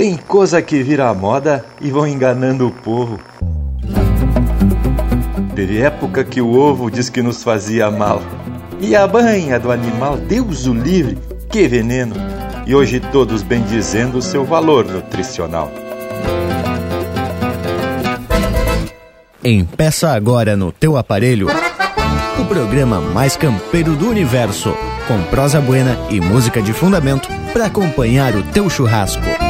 Tem coisa que vira moda e vão enganando o povo. Teve época que o ovo diz que nos fazia mal. E a banha do animal, Deus o livre, que veneno! E hoje todos bem dizendo o seu valor nutricional. Empeça agora no teu aparelho o programa mais campeiro do universo, com prosa buena e música de fundamento para acompanhar o teu churrasco.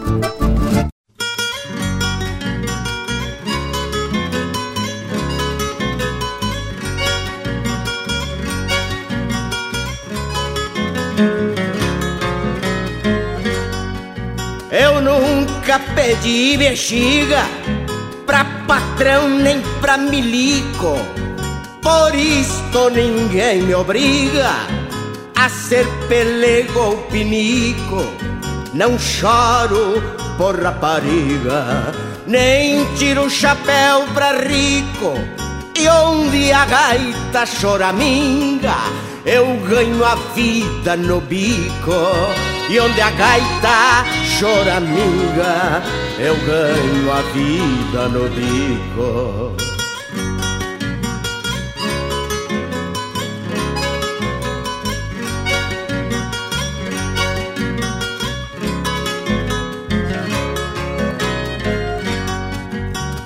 Pedi bexiga pra patrão nem pra milico. Por isto ninguém me obriga a ser pelego ou pinico. Não choro por rapariga, nem tiro o chapéu pra rico. E onde a gaita choraminga, eu ganho a vida no bico. E onde a gaita choraminga, eu ganho a vida no bico.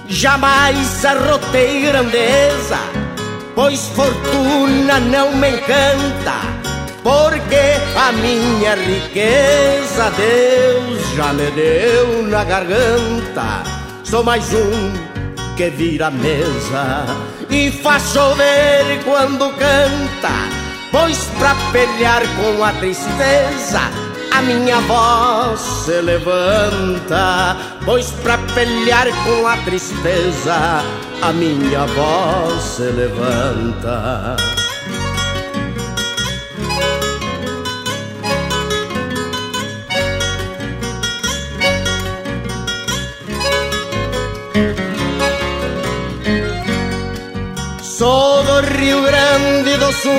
Jamais arrotei grandeza, pois fortuna não me encanta porque a minha riqueza Deus já me deu na garganta. Sou mais um que vira mesa e faz chover quando canta, pois pra pelear com a tristeza a minha voz se levanta, pois pra pelear com a tristeza a minha voz se levanta. Do Rio Grande do Sul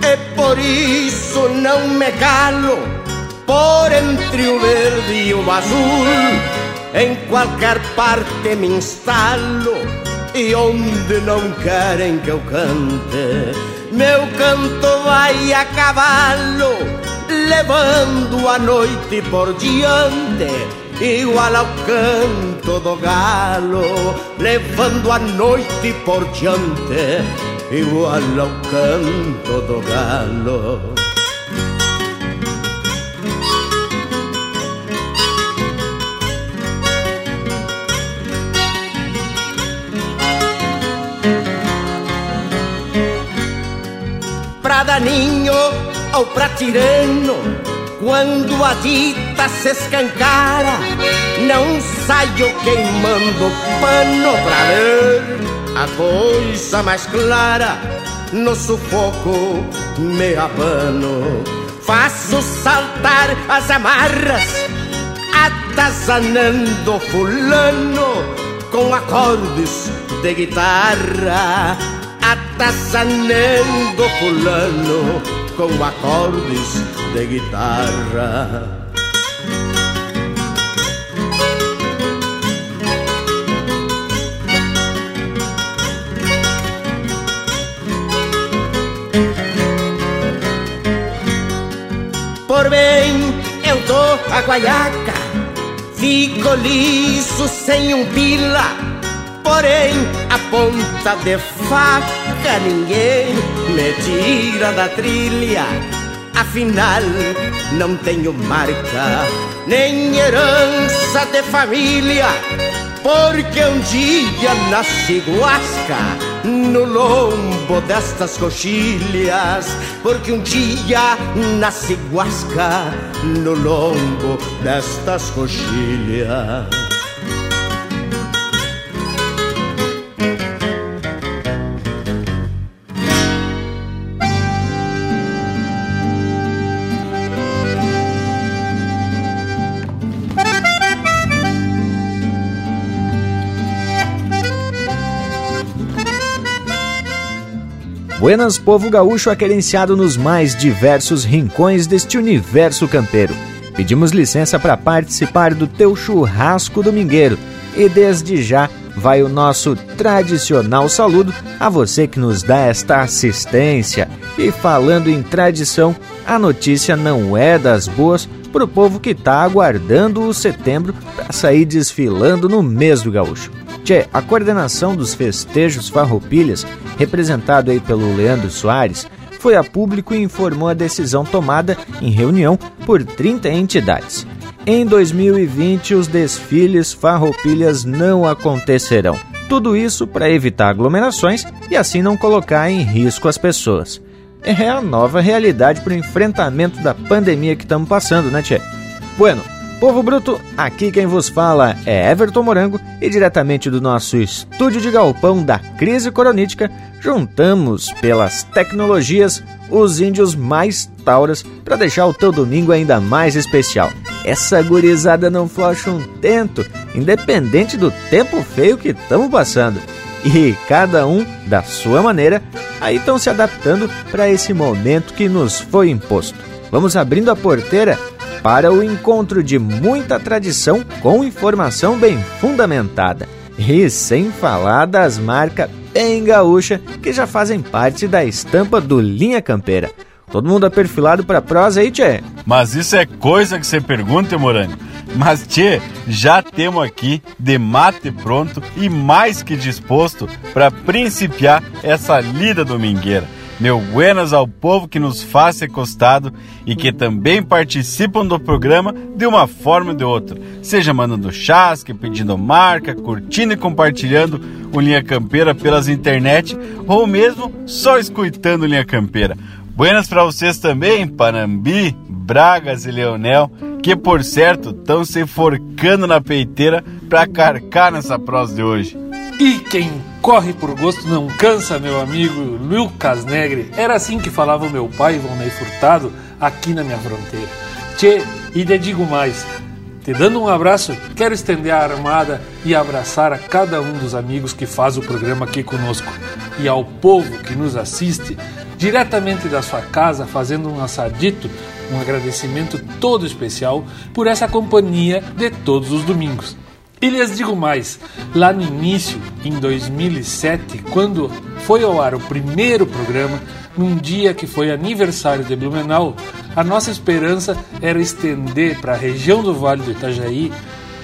e por isso não me calo por entre o verde e o azul. Em qualquer parte me instalo e onde não querem que eu cante, meu canto vai a cavalo, levando a noite por diante igual ao canto do galo, levando a noite por diante, igual ao canto do galo. Pra daninho ou pra tirano quando a dita se escancara, não saio queimando pano pra ver a coisa mais clara. No sufoco me abano, faço saltar as amarras, atazanando fulano com acordes de guitarra, atazanando fulano com acordes de guitarra. Por bem, eu dou a guaiaca, fico liso sem um pila, porém a ponta de faca ninguém me tira da trilha Afinal, não tenho marca, nem herança de família, porque um dia nasci guasca no lombo destas coxilhas, porque um dia nasci guasca no lombo destas coxilhas. Buenas Povo Gaúcho aquerenciado nos mais diversos rincões deste universo campeiro. Pedimos licença para participar do teu churrasco domingueiro e desde já vai o nosso tradicional saludo a você que nos dá esta assistência. E falando em tradição, a notícia não é das boas para o povo que está aguardando o setembro para sair desfilando no mês do gaúcho. Tchê, a coordenação dos festejos Farroupilhas, representado aí pelo Leandro Soares, foi a público e informou a decisão tomada em reunião por 30 entidades. Em 2020, os desfiles Farroupilhas não acontecerão. Tudo isso para evitar aglomerações e assim não colocar em risco as pessoas. É a nova realidade para o enfrentamento da pandemia que estamos passando, né, Tchê? Bueno, Povo Bruto, aqui quem vos fala é Everton Morango e diretamente do nosso estúdio de galpão da crise coronítica, juntamos pelas tecnologias os índios mais tauras para deixar o teu domingo ainda mais especial. Essa gurizada não flocha um tento, independente do tempo feio que estamos passando. E cada um, da sua maneira, aí estão se adaptando para esse momento que nos foi imposto. Vamos abrindo a porteira para o encontro de muita tradição com informação bem fundamentada. E sem falar das marcas bem gaúcha que já fazem parte da estampa do Linha Campeira. Todo mundo aperfilado para prosa aí, tchê? Mas isso é coisa que você pergunta, Morani. Mas, tchê, já temos aqui de mate pronto e mais que disposto para principiar essa lida domingueira. Meu buenas ao povo que nos faz costado e que também participam do programa de uma forma ou de outra, seja mandando chasque, pedindo marca, curtindo e compartilhando o Linha Campeira pelas internet ou mesmo só escutando Linha Campeira. Buenas para vocês também, Panambi, Bragas e Leonel, que por certo estão se forcando na peiteira para carcar nessa prosa de hoje. E quem corre por gosto não cansa, meu amigo Lucas Negre. Era assim que falava o meu pai, Ivonei Furtado, aqui na minha fronteira. Tchê, e te digo mais, te dando um abraço, quero estender a armada e abraçar a cada um dos amigos que faz o programa aqui conosco e ao povo que nos assiste diretamente da sua casa, fazendo um assadito, um agradecimento todo especial por essa companhia de todos os domingos. E lhes digo mais, lá no início, em 2007, quando foi ao ar o primeiro programa, num dia que foi aniversário de Blumenau, a nossa esperança era estender para a região do Vale do Itajaí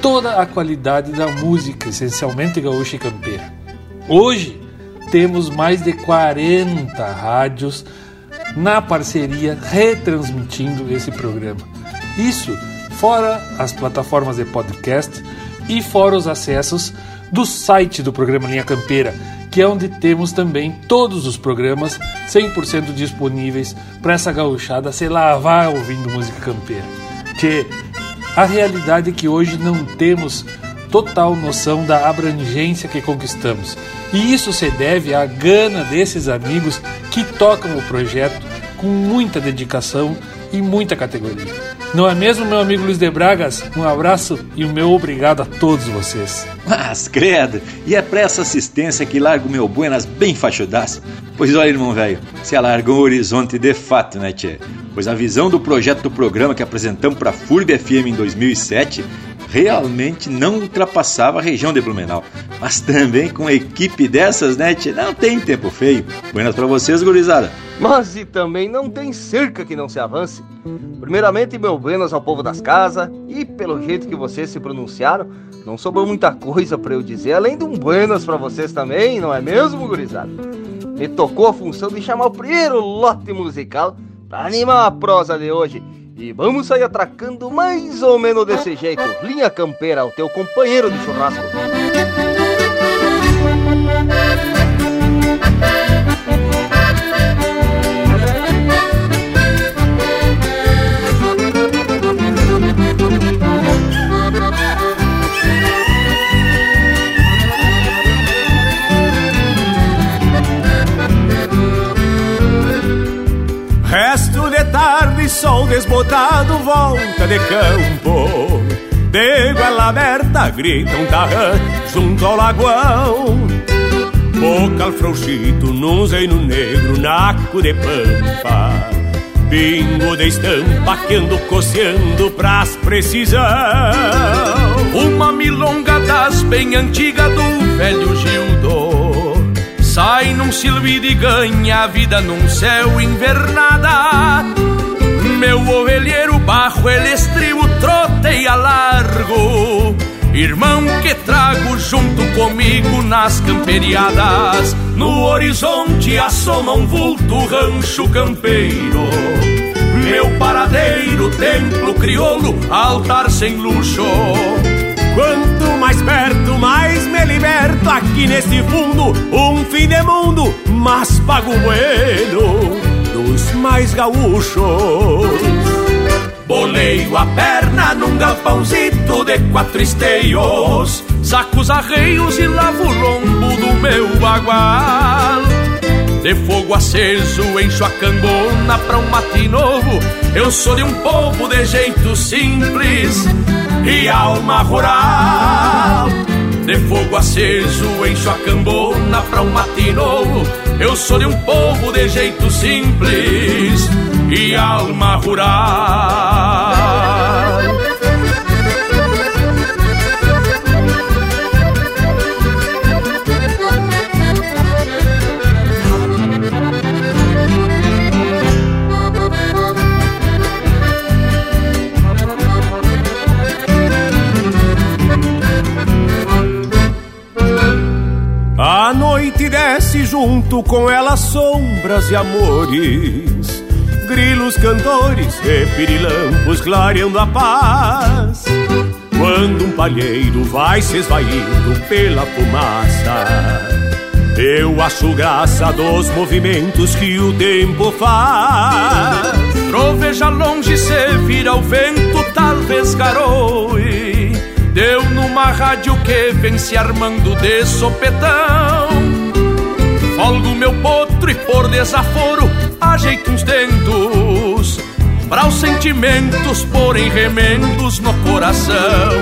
toda a qualidade da música, essencialmente gaúcha e campeira. Hoje temos mais de 40 rádios na parceria retransmitindo esse programa. Isso fora as plataformas de podcast e fora os acessos do site do programa Linha Campeira, que é onde temos também todos os programas 100% disponíveis para essa gauchada se lavar ouvindo música campeira. Que a realidade é que hoje não temos total noção da abrangência que conquistamos. E isso se deve à gana desses amigos que tocam o projeto com muita dedicação e muita categoria. Não é mesmo, meu amigo Luiz de Bragas? Um abraço e o meu obrigado a todos vocês. Mas, credo, e é pra essa assistência que largo meu buenas bem fachudaço. Pois olha, irmão velho, se alargou o horizonte de fato, né, tchê? Pois a visão do projeto do programa que apresentamos pra FURB FM em 2007 realmente não ultrapassava a região de Blumenau. Mas também com equipe dessas, né, tchê, não tem tempo feio. Buenas pra vocês, gurizada. Mas e também não tem cerca que não se avance. Primeiramente, meu buenas ao povo das casas, e pelo jeito que vocês se pronunciaram, não sobrou muita coisa para eu dizer, além de um buenas para vocês também, não é mesmo, gurizada? Me tocou a função de chamar o primeiro lote musical para animar a prosa de hoje. E vamos sair atracando mais ou menos desse jeito. Linha Campeira, o teu companheiro de churrasco. Sol desbotado, volta de campo. De goela aberta, grita um tarrã junto ao lagoão. Bocal frouxito num zeino negro, naco de pampa Pingo de estampa que ando coceando pras precisão Uma milonga das bem antiga do velho Gildo Sai num silbido e ganha a vida num céu invernada Meu ovelheiro barro, ele estribo, troteia largo Irmão que trago junto comigo nas camperiadas No horizonte assoma um vulto rancho campeiro. Meu paradeiro, templo crioulo, altar sem luxo. Quanto mais perto, mais me liberto aqui nesse fundo. Um fim de mundo, mas pago bueno Dos mais gaúchos. Boleio a perna num galpãozito de quatro esteios. Sacos arreios e lavo o lombo do meu bagual. De fogo aceso encho a cambona pra um mate novo. Eu sou de um povo de jeito simples e alma rural. De fogo aceso encho a cambona pra um mate novo Eu sou de um povo de jeito simples e alma rural. Junto com ela sombras e amores grilos cantores e pirilampos clareando a paz. Quando um palheiro vai se esvaindo pela fumaça, eu acho graça dos movimentos que o tempo faz. Troveja longe se vira o vento, talvez garoe. Deu numa rádio que vem se armando de sopetão. Folgo meu potro e por desaforo ajeito uns dentos Para os sentimentos porem remendos no coração.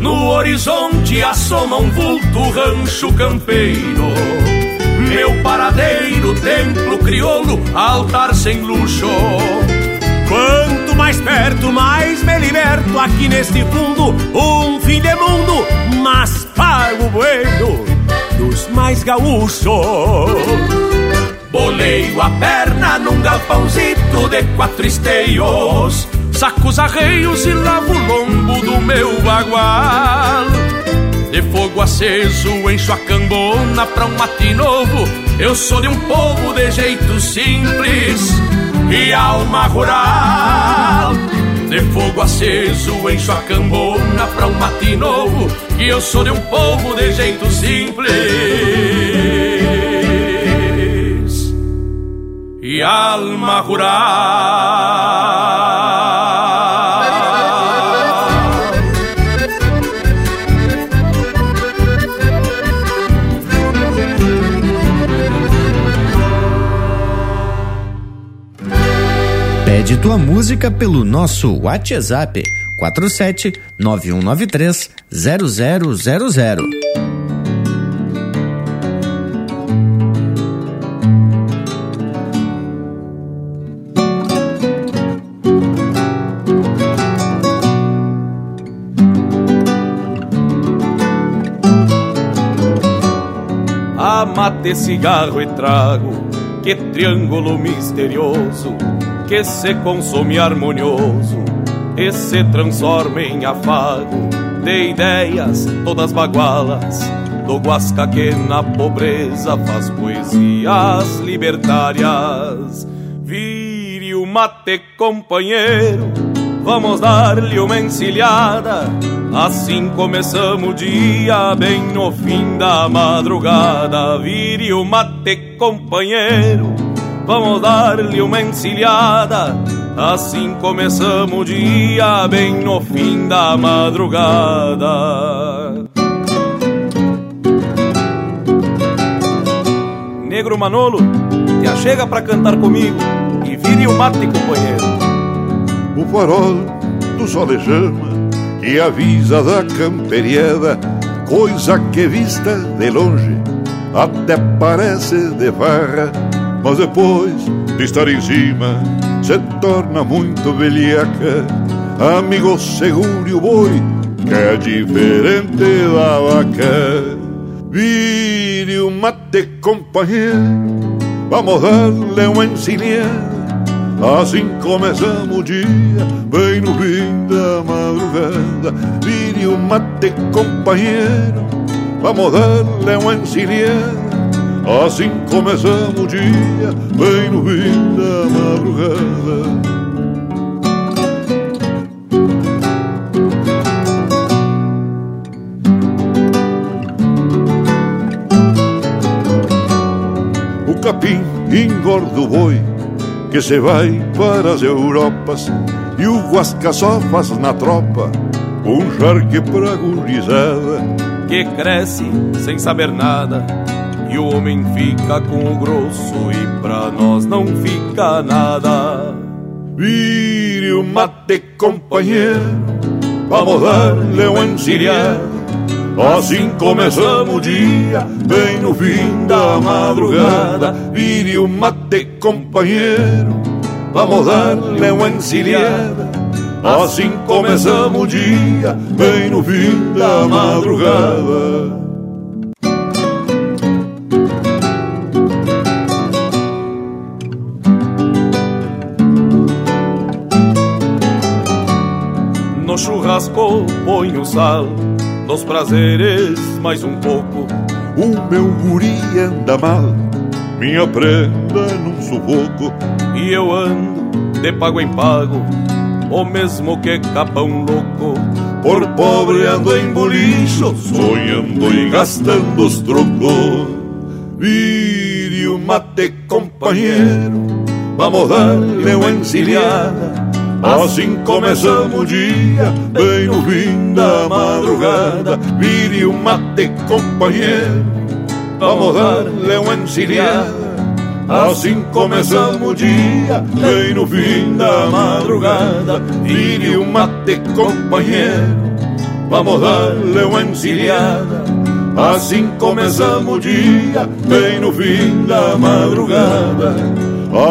No horizonte assoma um vulto rancho campeiro. Meu paradeiro, templo crioulo, altar sem luxo. Quanto mais perto, mais me liberto aqui neste fundo Um fim de mundo, mas pago bueno dos mais gaúchos. Boleio a perna num galpãozito de quatro esteios. Sacos arreios e lavo o lombo do meu bagual De fogo aceso encho a cambona pra um mate novo. Eu sou de um povo de jeito simples e alma rural. De fogo aceso encho a cambona pra um mate novo E eu sou de um povo de jeito simples e alma rural. Pede tua música pelo nosso WhatsApp 47 9193 0000. mate, cigarro e trago, que triângulo misterioso, que se consome harmonioso e se transforma em afago de ideias todas bagualas, do Guasca que na pobreza faz poesias libertárias. Vire o mate, companheiro, vamos dar-lhe uma encilhada Assim começamos o dia, bem no fim da madrugada. Vire o mate, companheiro, vamos dar-lhe uma encilhada. Assim começamos o dia, bem no fim da madrugada. Negro Manolo, te achega pra cantar comigo e vire o mate, companheiro. O farol do solejama que avisa da camperiada, coisa que vista de longe até parece de farra, mas depois de estar em cima se torna muito velhaca. Amigo, segure o boi, que é diferente da vaca. Vire o mate, companheiro, vamos darle uma encilhada. Assim começamos o dia, bem no fim da madrugada. Vire o mate, companheiro, vamos darle uma encilhada. Assim começamos o dia, bem no fim da madrugada. O capim engorda o boi que se vai para as Europas e o Guasca só faz na tropa um charque pra gurizada que cresce sem saber nada e o homem fica com o grosso e pra nós não fica nada. Vire o mate, companheiro, vamos dar-lhe uma encilhada. Assim começamos o dia, bem no fim da madrugada. Vire o mate, companheiro, vamos dar-lhe uma encilhada. Assim começamos o dia, bem no fim da madrugada. Churrasco põe o sal, nos prazeres mais um pouco. O meu guri anda mal, minha prenda num sufoco. E eu ando de pago em pago, o mesmo que capão louco. Por pobre ando em bolicho, sonhando e gastando os trocos. Vire o mate, companheiro, vamos dar-lhe uma encilhada. Assim começamos o dia, bem no fim da madrugada. Vire o mate, companheiro, vamos dar-lhe uma encilhada. Assim começamos o dia, bem no fim da madrugada. Vire o mate, companheiro, vamos dar-lhe uma encilhada. Assim começamos o dia, bem no fim da madrugada.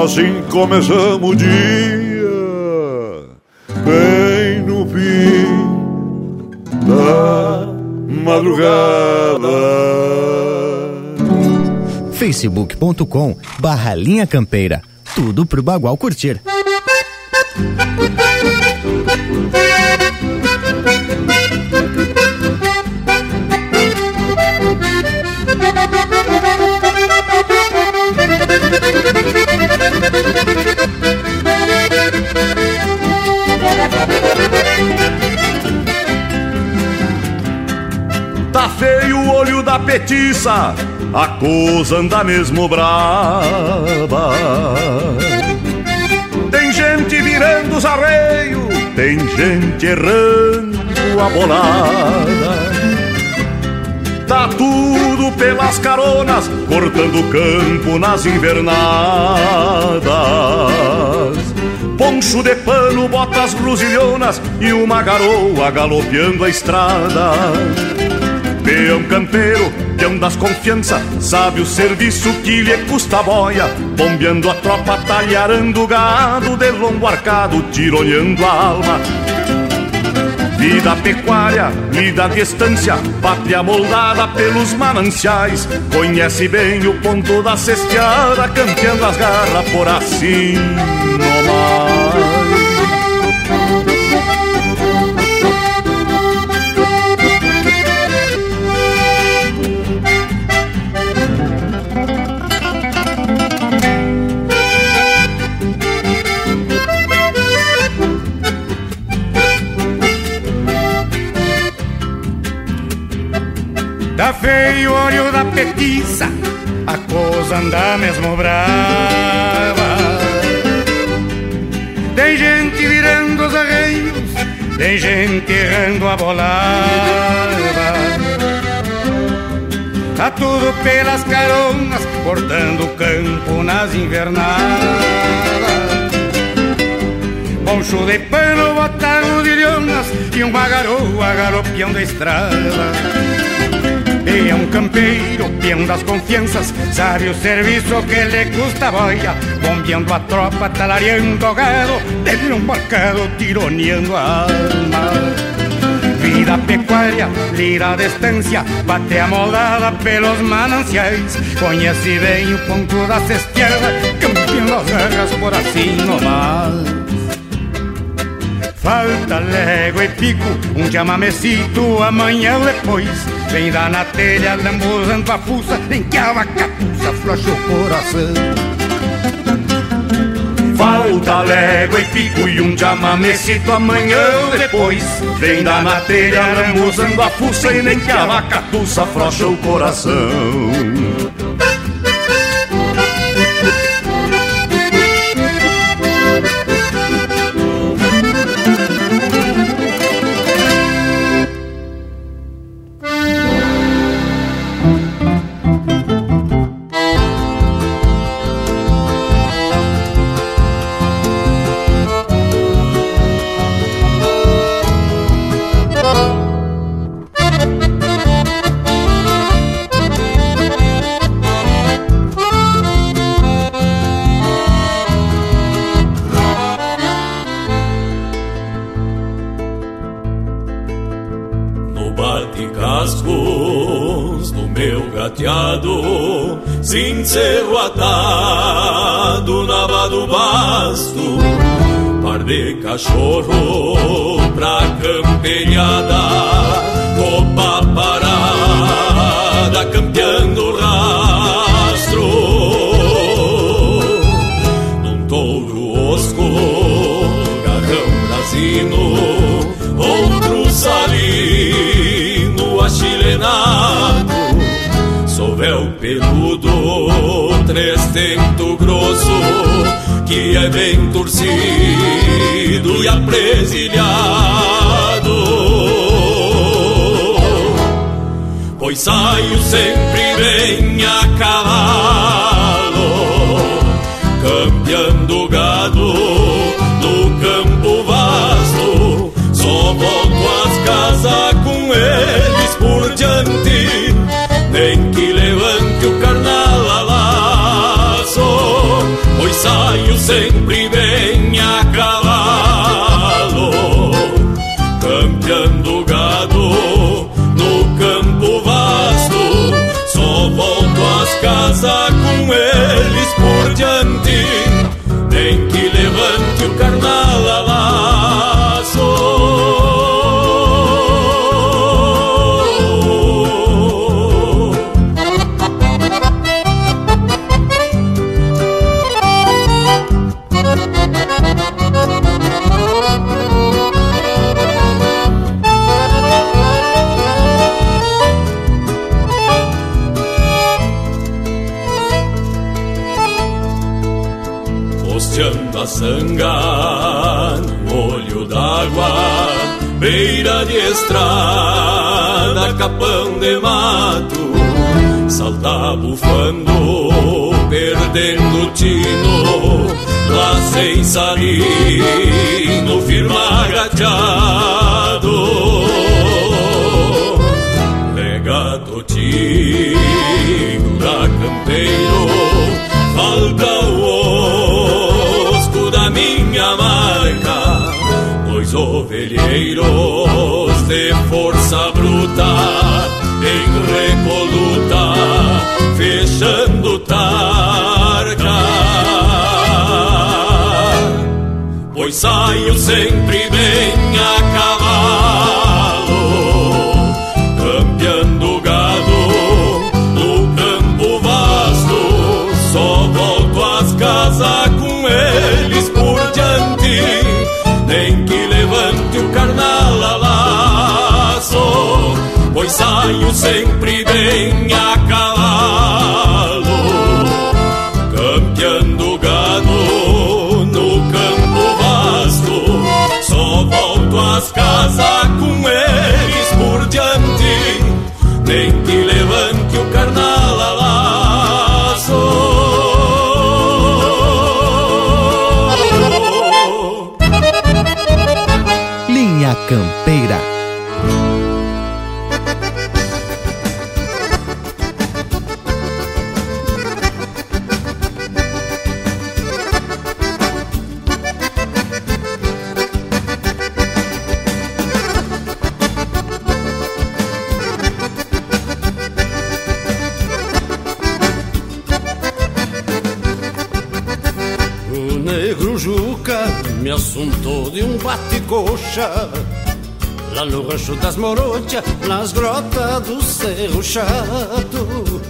Assim começamos o dia, bem no fim da madrugada facebook.com barra linha campeira. Tudo pro Bagual curtir. Petiça a coisa anda mesmo brava. Tem gente virando os arreios, tem gente errando a bolada. Tá tudo pelas caronas, cortando o campo nas invernadas. Poncho de pano, botas gruzilhonas e uma garoa galopeando a estrada. Peão campeiro, peão das confiança, sabe o serviço que lhe custa a boia, bombeando a tropa, talharando o gado, de longo arcado, tironeando a alma. Vida pecuária, lida à distância, pátria moldada pelos mananciais, conhece bem o ponto da cesteada, campeando as garras por assim da a coisa anda mesmo brava. Tem gente virando os arreios, tem gente errando a bolada. Tá tudo pelas caronas, cortando o campo nas invernadas. Poncho de pano, botado de lhonas e uma garoa galopeando a estrada. Peão campeiro, peão das confianças, sabe o serviço que lhe custa a boia, bombeando a tropa, talareando o gado, dele um barcado, tironeando a alma. Vida pecuária, lira de estância, bate amoldada pelos mananciais, conhece bem o ponto da cesteada, campeão das guerras por assim nomás. Falta légua e pico, um chamamecito amanhã ou depois. Vem dar na telha, lambuzando a fuça, em que a vacapuça flocha o coração. Falta légua e pico e um chamamecito amanhã ou depois. Vem dar na telha, lambuzando a fuça, e nem que a vacapuça flocha o coração. Cerro atado na do basto, par de cachorro pra campelhada, que é bem torcido e apresilhado. Pois saio sempre bem a capão de mato, salta bufando, perdendo tino, lá sem no firma agachado. Lega totigo da campeiro, falta dois ovelheiros de força Saio sempre Campeira. Rancho das Morochas, nas grotas do Cerro Chato.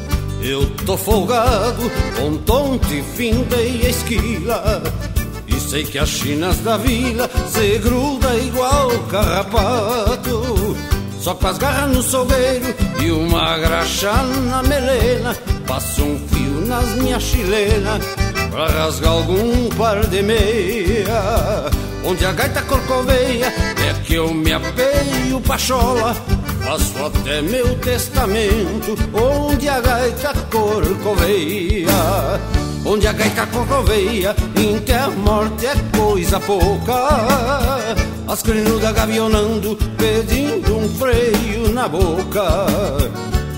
Eu tô folgado, com tonte findei a esquila E sei que as chinas da vila se gruda igual carrapato. Só com as garras no sobeiro e uma graxa na melena Passo um fio nas minhas chilenas Pra rasgar algum par de meia. Onde a gaita corcoveia que eu me apeio pachola Faço até meu testamento Onde a gaita corcoveia Onde a gaita corcoveia Em a morte é coisa pouca As crinudas gavionando Pedindo um freio na boca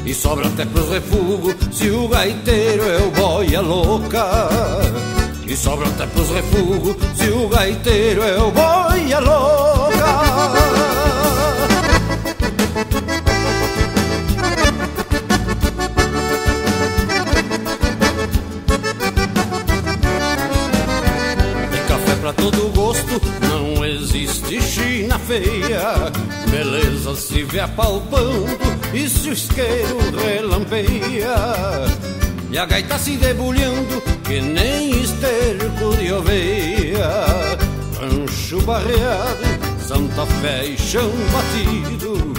e sobra até pros refugos se o gaiteiro é o boia louca. E sobra até pros refugos se o gaiteiro é o boia louca. Beleza se vê apalpando e se o isqueiro relampeia. E a gaita se debulhando que nem esterco de oveia. Rancho barreado, Santa Fé e chão batido.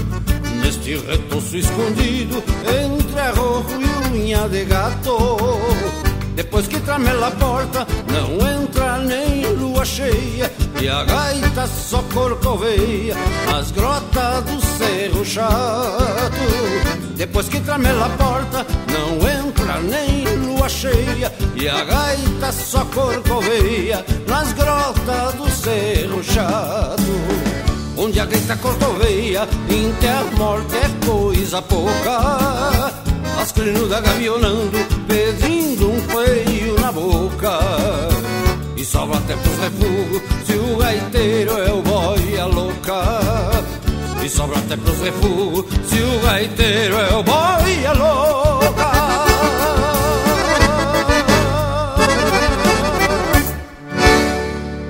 Neste retoço escondido entre arrojo e unha de gato. Depois que tramela a porta, não entra nem lua cheia E a gaita só corcoveia As grotas do Cerro Chato. Depois que tramela a porta, não entra nem lua cheia. E a gaita só corcoveia Nas grotas do Cerro Chato. Onde a gaita corcoveia, inter morte é coisa pouca. As crinudas gavionando, pedindo um feio na boca. E sobra pros refugos, se o gaiteiro é o boia louca. E sobra até pros refugos, se o gaiteiro é o boia louca.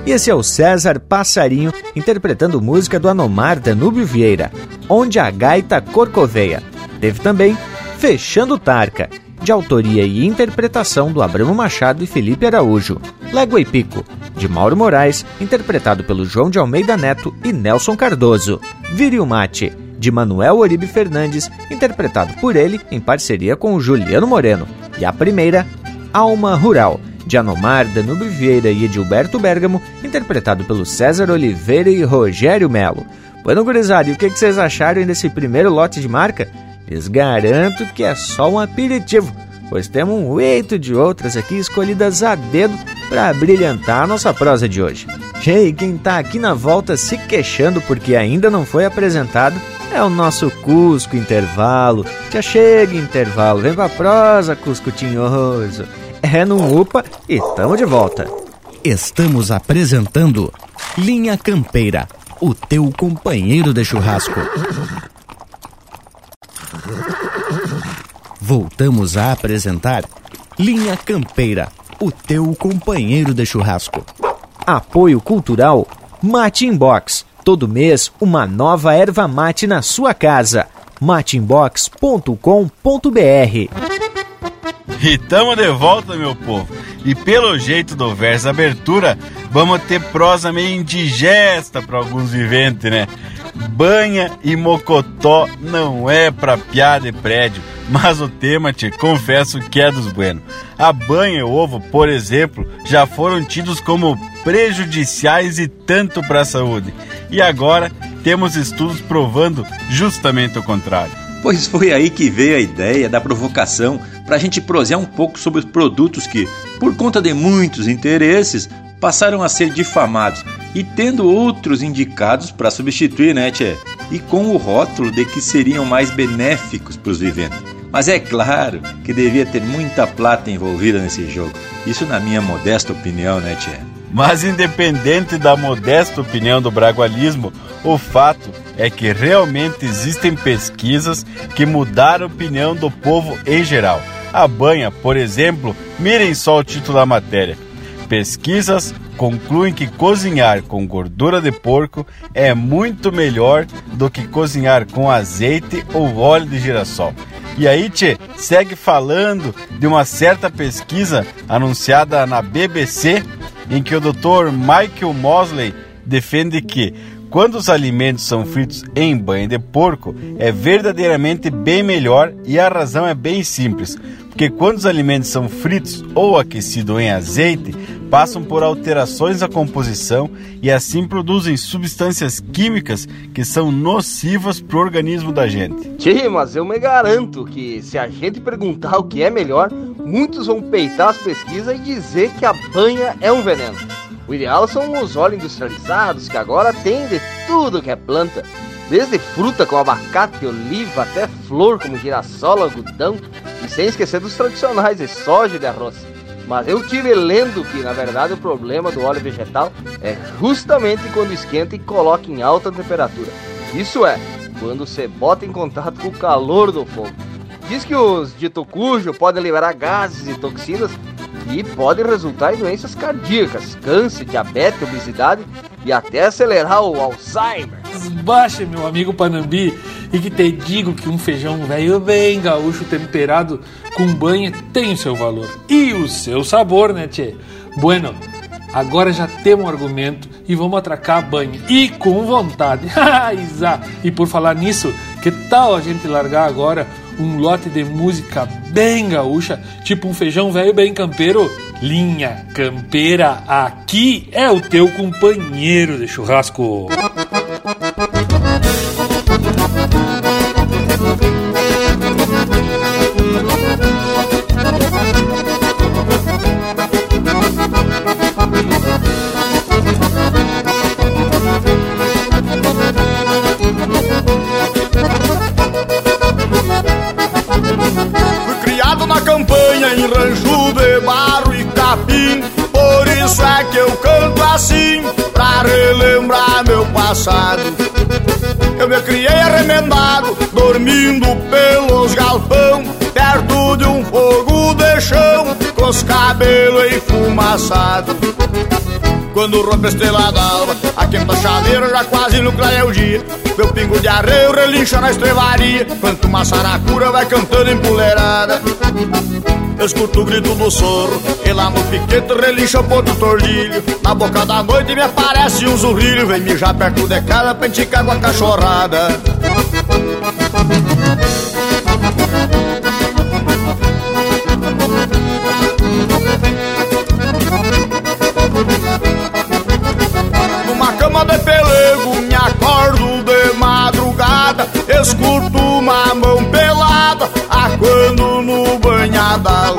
E esse é o César Passarinho interpretando música do Anomar Danúbio Vieira, Onde a Gaita Corcoveia. Teve também Fechando Tarca, de autoria e interpretação do Abramo Machado e Felipe Araújo. Légua e Pico, de Mauro Moraes, interpretado pelo João de Almeida Neto e Nelson Cardoso. Vire o Mate, de Manuel Oribe Fernandes, interpretado por ele em parceria com o Juliano Moreno. E a primeira, Alma Rural, de Anomar, Danube Vieira e Edilberto Bergamo, interpretado pelo César Oliveira e Rogério Melo. Bueno, gurizada, e o que vocês acharam desse primeiro lote de marca? Lhes garanto que é só um aperitivo, pois temos um oito de outras aqui escolhidas a dedo para brilhantar a nossa prosa de hoje. E quem está aqui na volta se queixando porque ainda não foi apresentado é o nosso Cusco Intervalo. Já chega intervalo, vem pra prosa, Cusco Tinhoso. É num UPA e tamo de volta. Estamos apresentando Linha Campeira, o teu companheiro de churrasco. Voltamos a apresentar Linha Campeira, o teu companheiro de churrasco. Apoio Cultural Mate Inbox. Todo mês, uma nova erva mate na sua casa. mateinbox.com.br E tamo de volta, meu povo. E pelo jeito do verso abertura, vamos ter prosa meio indigesta para alguns viventes, né? Banha e mocotó não é pra piada e prédio, mas o tema, te confesso que é dos bueno. A banha e o ovo, por exemplo, já foram tidos como prejudiciais e tanto para a saúde. E agora temos estudos provando justamente o contrário. Pois foi aí que veio a ideia da provocação para a gente prosear um pouco sobre os produtos que, por conta de muitos interesses, passaram a ser difamados e tendo outros indicados para substituir, né, tchê? E com o rótulo de que seriam mais benéficos para os viventes. Mas é claro que devia ter muita plata envolvida nesse jogo. Isso na minha modesta opinião, né, tchê? Mas independente da modesta opinião do bragualismo, o fato é que realmente existem pesquisas que mudaram a opinião do povo em geral. A banha, por exemplo, mirem só o título da matéria pesquisas concluem que cozinhar com gordura de porco é muito melhor do que cozinhar com azeite ou óleo de girassol. E aí, Tchê, segue falando de uma certa pesquisa anunciada na BBC em que o Dr. Michael Mosley defende que quando os alimentos são fritos em banho de porco, é verdadeiramente bem melhor e a razão é bem simples. Porque quando os alimentos são fritos ou aquecidos em azeite, passam por alterações na composição e assim produzem substâncias químicas que são nocivas para o organismo da gente. Tchê, mas eu me garanto que se a gente perguntar o que é melhor, muitos vão peitar as pesquisas e dizer que a banha é um veneno. O ideal são os óleos industrializados, que agora tem de tudo que é planta. Desde fruta como abacate, oliva, até flor como girassol, algodão, e sem esquecer dos tradicionais de soja e de arroz. Mas eu tive lendo que, na verdade, o problema do óleo vegetal é justamente quando esquenta e coloca em alta temperatura. Isso é, quando você bota em contato com o calor do fogo. Diz que os dito cujo podem liberar gases e toxinas e pode resultar em doenças cardíacas, câncer, diabetes, obesidade e até acelerar o Alzheimer. Baixa, meu amigo Panambi, e que te digo que um feijão velho bem gaúcho temperado com banha tem o seu valor e o seu sabor, né, tchê? Bueno, agora já temos um argumento e vamos atracar a banha. E com vontade. e por falar nisso, que tal a gente largar agora um lote de música bem gaúcha, tipo um feijão velho bem campeiro. Linha Campeira, aqui é o teu companheiro de churrasco. Os cabelos enfumaçados. Quando rompe a estrela d'alva, a quinta chaleira já quase no clareia o dia. Meu pingo de arreio relincha na estrevaria, quanto uma saracura vai cantando empoleirada. Eu escuto o grito do soro E lá no piquete relincha o ponto tordilho Na boca da noite me aparece um zurrilho Vem mijar perto de casa pra enticar com a cachorrada madrugada Escuto uma mão pelada Aquando no banhadal.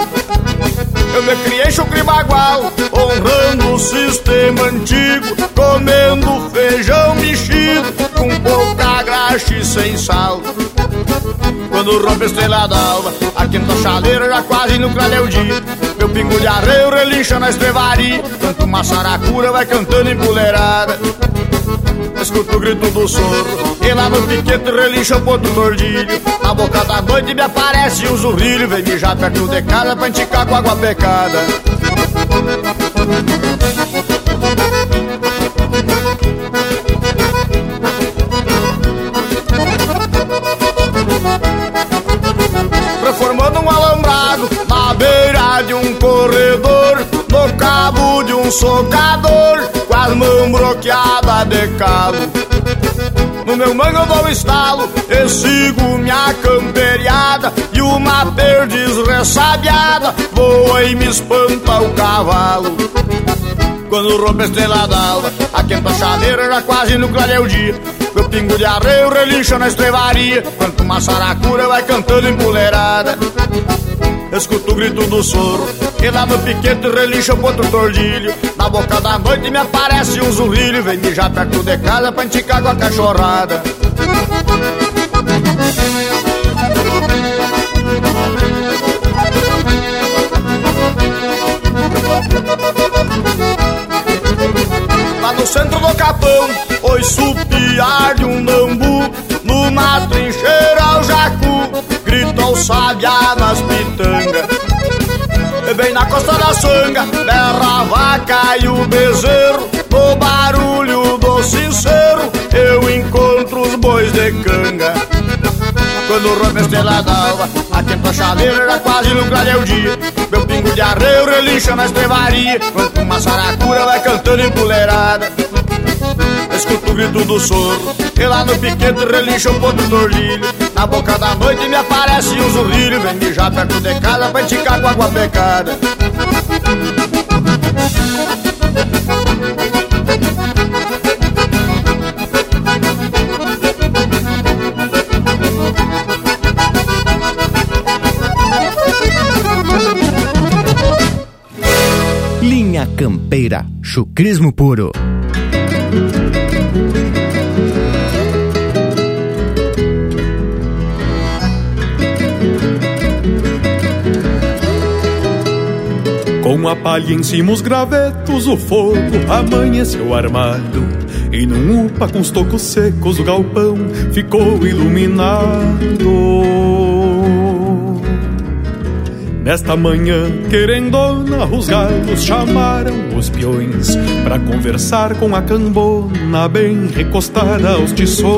Eu me criei chucre bagual Honrando o sistema antigo Comendo feijão mexido Com pouca graxa e sem sal. Quando rompe a estrela d'alva A quinta chaleira já quase no o dia. Meu pingo de arreio relincha na estrevaria Canto uma saracura vai cantando empoleirada Escuto o grito do soro E lá no piquete relincha o ponto tordilho Na boca da noite me aparece um zurrilho Vem mijar perto de casa pra enticar com água pecada. Transformando um alambrado na beira de um corredor No cabo de um socador as mãos bloqueadas de calo No meu mango eu dou estalo E sigo minha camperiada. E uma perdiz ressabiada Voa e me espanta o cavalo. Quando rompe a estrela d'alva A quinta chaleira já quase no clareia o dia. Meu pingo de arreio relincha na estrevaria Quanto uma saracura vai cantando empoleirada Escuto o grito do soro E lá no piquete relincha o ponto tordilho. Na boca da noite me aparece um zurrilho Vem mijar perto de casa pra enticar com a cachorrada centro do capão, oi supiar de um bambu Numa trincheira ao jacu, grita o sabiá nas pitangas bem na costa da miçanga, berra a vaca e o bezerro. No barulho do sincero, eu encontro os bois de canga. Quando rompe a estrela d'alva, atento a chaveira, era quase no clareio dia. Meu pingo de arreio relincha na estrevaria, quando uma saracura vai cantando empoleirada. Escuto o grito do soro, e lá no piquete relincha o ponto do orlilho. Na boca da noite me aparece um zurrilho, vem mijar perto de casa pra enticar com água pecada. Campeira, chucrismo puro. Com a palha em cima os gravetos, o fogo amanheceu armado. E num upa com os tocos secos o galpão ficou iluminado. Nesta manhã, querendona, os galos chamaram os peões Pra conversar com a cambona bem recostada aos tições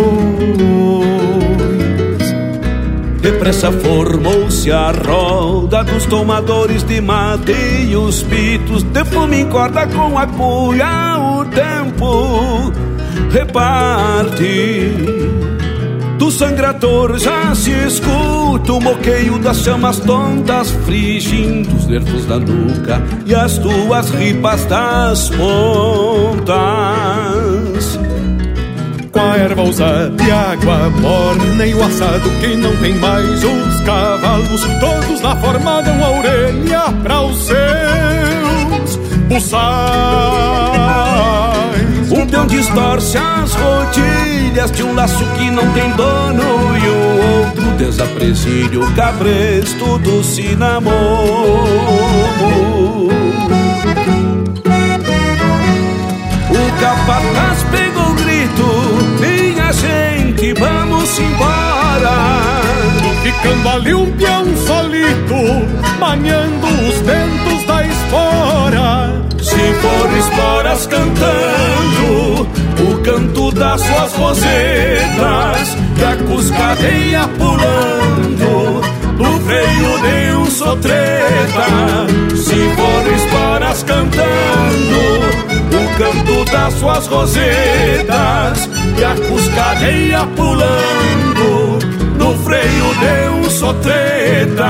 Depressa formou-se a roda dos tomadores de mate e os pitos de fome corda com a cuia o tempo reparte. Do sangrador. Já se escuta o moqueio das chamas tontas frigindo os nervos da nuca e as tuas ripas das pontas. Com a erva usada e água morna e o assado que não tem mais os cavalos todos lá formaram a orelha para os seus buçais um peão distorce as rotilhas de um laço que não tem dono e o outro desapresilha o cabresto do cinamomo o capataz pegou o grito minha gente, vamos embora. Ficando ali um peão solito, maniando os ventos da espora. Se for esporas cantando, o canto das suas rosetas, e a cuscadeia pulando, no freio de um sotreta. Se for esporas cantando, o canto das suas rosetas e a cuscadeia pulando no freio de um sotreta.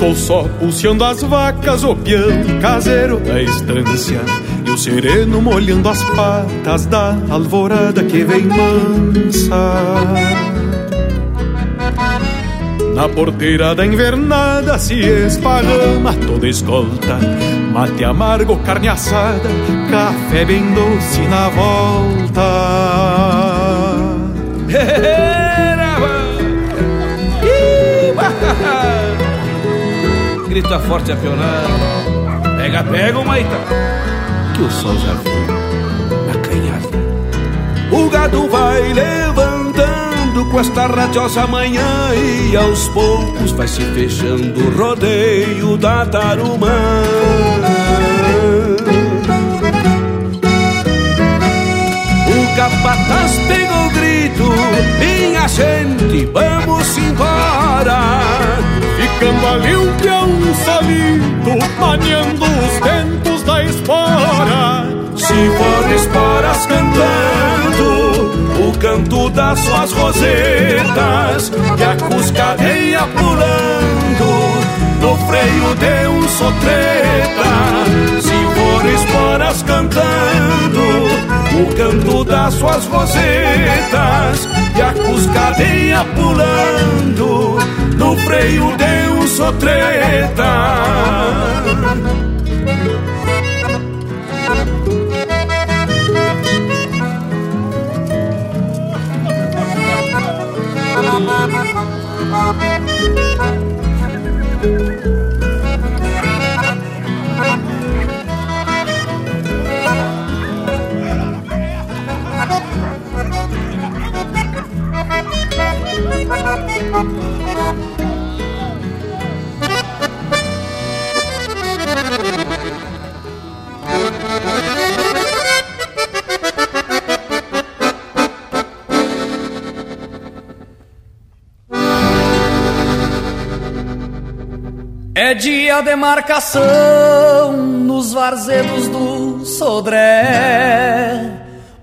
Ficou só pulseando as vacas, o peão caseiro da estância E o sereno molhando as patas da alvorada que vem mansa. Na porteira da invernada se esparrama toda escolta Mate amargo, carne assada, café bem doce na volta grita forte a pionada. Pega, pega, o Maita, que o sol já veio na canhada. O gado vai levantando com esta radiosa manhã e aos poucos vai se fechando o rodeio da tarumã. O capataz pegou o grito, minha gente, vamos embora. Ali um peão solito, os ventos da espora. Se for esporas cantando, o canto das suas rosetas, e a cuscadeia pulando, no freio de um sotreta. Se for esporas cantando, o canto das suas rosetas, e a cuscadeia pulando, no freio deu um sotreta. Thank you. Dia de marcação nos varzedos do Sodré.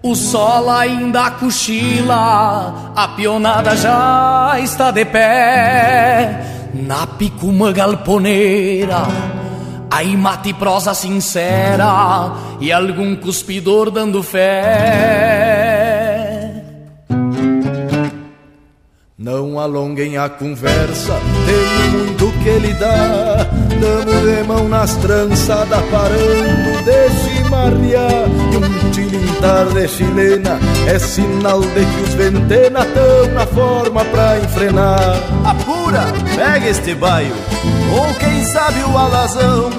O sol ainda cochila, a pionada já está de pé. Na picuma galponeira, aí mate prosa sincera e algum cuspidor dando fé. Não alonguem a conversa, tem muito que lhe dá. Damos de mão nas trançadas, parando de chimarrear. E um tilintar de chilena é sinal de que os ventena tão na forma pra enfrenar. Apura, pega este baio, ou quem sabe o alazão.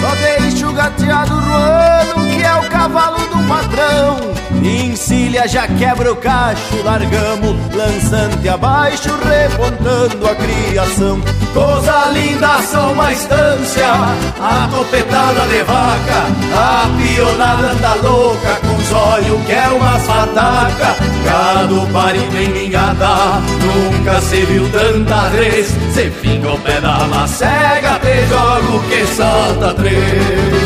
Só deixa o gateado ruano, que é o cavalo do patrão. Encilha, já quebra o cacho, largamos lançante abaixo, repontando a criação. Coisa linda, só uma estância, a topetada de vaca, a pionada anda louca, com os olhos que é uma fataca. Gado parido em mingada, nunca se viu tanta vez. Se finga o pé da macega, te jogo que salta três.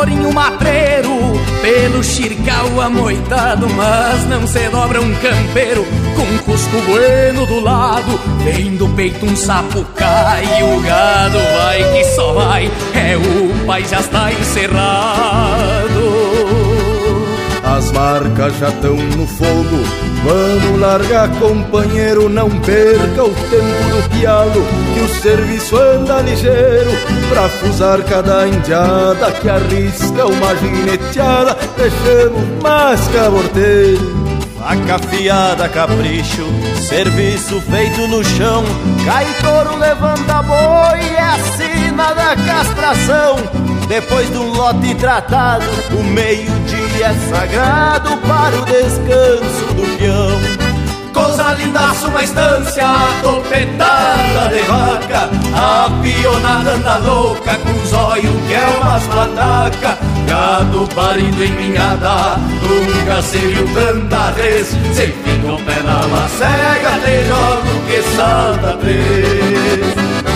Tourinho matreiro Pelo xircal amoitado Mas não se dobra um campeiro Com cusco bueno do lado Vem do peito um sapo cai E o gado vai que só vai. É o pai já está encerrado. As marcas já estão no fogo. Vamos largar, companheiro, não perca o tempo do pialo, que o serviço anda ligeiro, pra fusar cada indiada que arrisca uma gineteada, deixamos mais caborteiro. Faca afiada, capricho, serviço feito no chão, cai levanta boi, é a sina da castração. Depois do lote tratado, o meio-dia é sagrado para o descanso do peão. Coisa lindaça, uma estância topetada de vaca A pionada anda louca com olhos que é umas pataca Gado parido em minhada, nunca se viu tanta vez. Se fica pé na macega, te jogo que salta três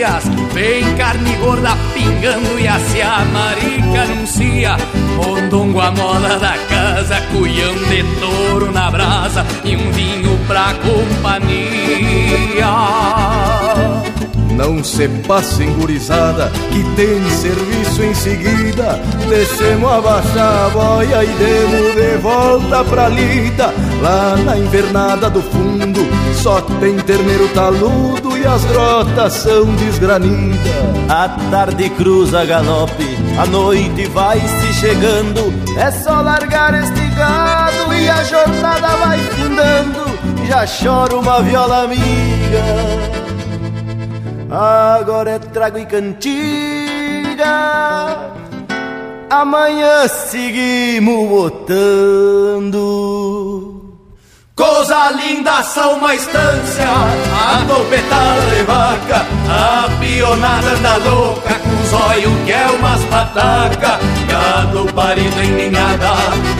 energias. Vem carne gorda pingando e a a marica anuncia. Mondongo a moda da casa, cuião de touro na brasa e um vinho pra companhia. Não se passem gurizada, que tem serviço em seguida. Deixemos abaixar a boia e demos de volta pra lida. Lá na invernada do fundo, só tem terneiro taludo e as grotas são desgranidas. A tarde cruza galope, a noite vai se chegando. É só largar este gado e a jornada vai findando. Já chora uma viola amiga agora é trago e cantiga. Amanhã seguimos botando. Coisa linda, são uma estância, a topetada de vaca, a pionada anda louca, com zóio que é umas pataca, gado parido em ninhada,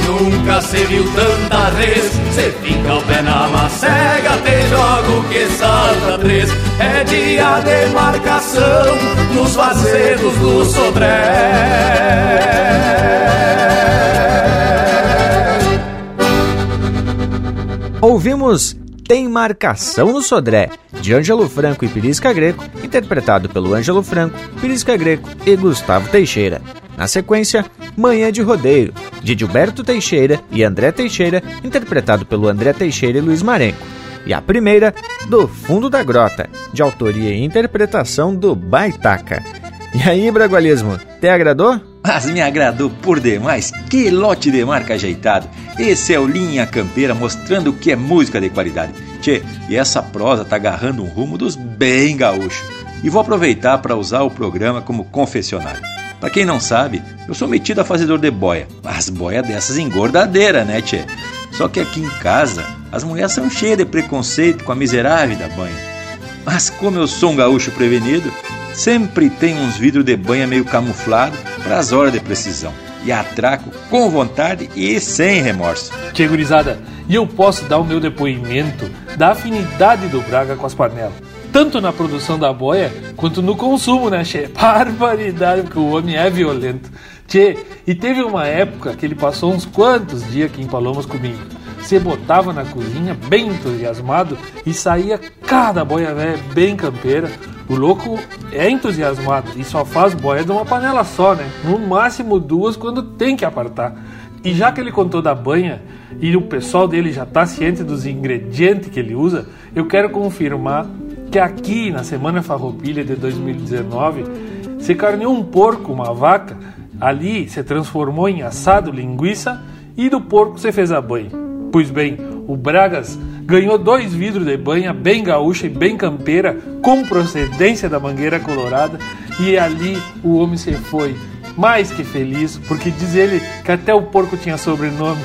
nunca se viu tanta res, cê fica o pé na macega, te jogo que salta três, é dia de marcação, nos vazedos do Sodré. Ouvimos Tem Marcação no Sodré, de Ângelo Franco e Pirisca Greco, interpretado pelo Ângelo Franco, Pirisca Greco e Gustavo Teixeira. Na sequência, Manhã de Rodeio, de Gilberto Teixeira e André Teixeira, interpretado pelo André Teixeira e Luiz Marenco. E a primeira, Do Fundo da Grota, de autoria e interpretação do Baitaca. E aí, Bragualismo, te agradou? Mas me agradou por demais, que lote de marca ajeitado. Esse é o Linha Campeira mostrando que é música de qualidade. Tchê, e essa prosa tá agarrando um rumo dos bem gaúchos. E vou aproveitar para usar o programa como confessionário. Para quem não sabe, eu sou metido a fazedor de boia, mas boia dessas engordadeira, né, tchê? Só que aqui em casa, as mulheres são cheias de preconceito com a miserável da banha. Mas como eu sou um gaúcho prevenido, sempre tem uns vidros de banha meio camuflado para as horas de precisão. E atraco com vontade e sem remorso. Tchê, gurizada, e eu posso dar o meu depoimento da afinidade do Braga com as panelas tanto na produção da boia quanto no consumo, né, Che? Barbaridade, porque o homem é violento. Tchê, e teve uma época que ele passou uns quantos dias aqui em Palomas comigo. Você botava na cozinha bem entusiasmado e saía cada boia velha bem campeira. O louco é entusiasmado e só faz boia de uma panela só, né? No máximo duas quando tem que apartar. E já que ele contou da banha e o pessoal dele já está ciente dos ingredientes que ele usa, eu quero confirmar que aqui na Semana Farroupilha de 2019 se carneou um porco, uma vaca, ali se transformou em assado, linguiça e do porco se fez a banha. Pois bem, o Bragas ganhou dois vidros de banha bem gaúcha e bem campeira, com procedência da Mangueira Colorada, e ali o homem se foi mais que feliz, porque diz ele que até o porco tinha sobrenome.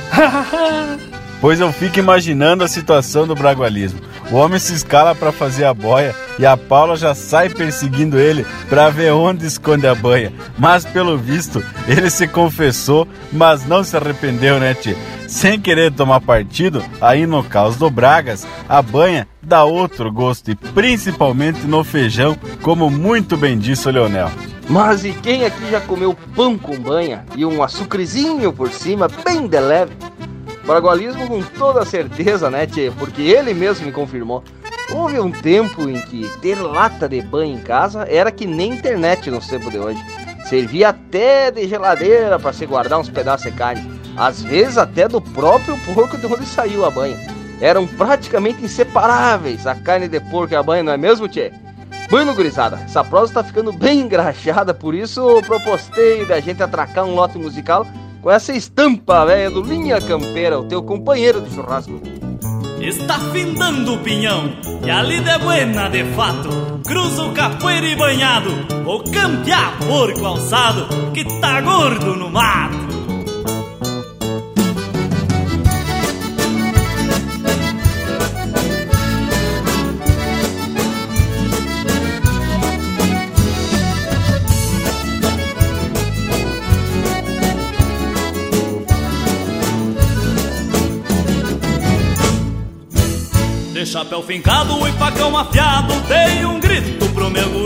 pois eu fico imaginando a situação do bragualismo. O homem se escala para fazer a boia e a Paula já sai perseguindo ele para ver onde esconde a banha. Mas pelo visto, ele se confessou, mas não se arrependeu, né, tia? Sem querer tomar partido, aí no caos do Bragas, a banha dá outro gosto e principalmente no feijão, como muito bem disse o Leonel. Mas e quem aqui já comeu pão com banha e um açucrezinho por cima, bem de leve? Bragualismo com toda certeza, né, tchê? Porque ele mesmo me confirmou. Houve um tempo em que ter lata de banho em casa era que nem internet no tempo de hoje. Servia até de geladeira para se guardar uns pedaços de carne. Às vezes até do próprio porco de onde saiu a banha. Eram praticamente inseparáveis a carne de porco e a banha, não é mesmo, tchê? Bueno, gurizada, essa prosa tá ficando bem engraxada, por isso propostei da gente atracar um lote musical com essa estampa velha do Linha Campeira, o teu companheiro de churrasco. Está findando o pinhão e a lida é buena de fato. Cruza o capoeira e banhado, o campear porco alçado que tá gordo no mato. Chapéu fincado e facão afiado, dei um grito pro meu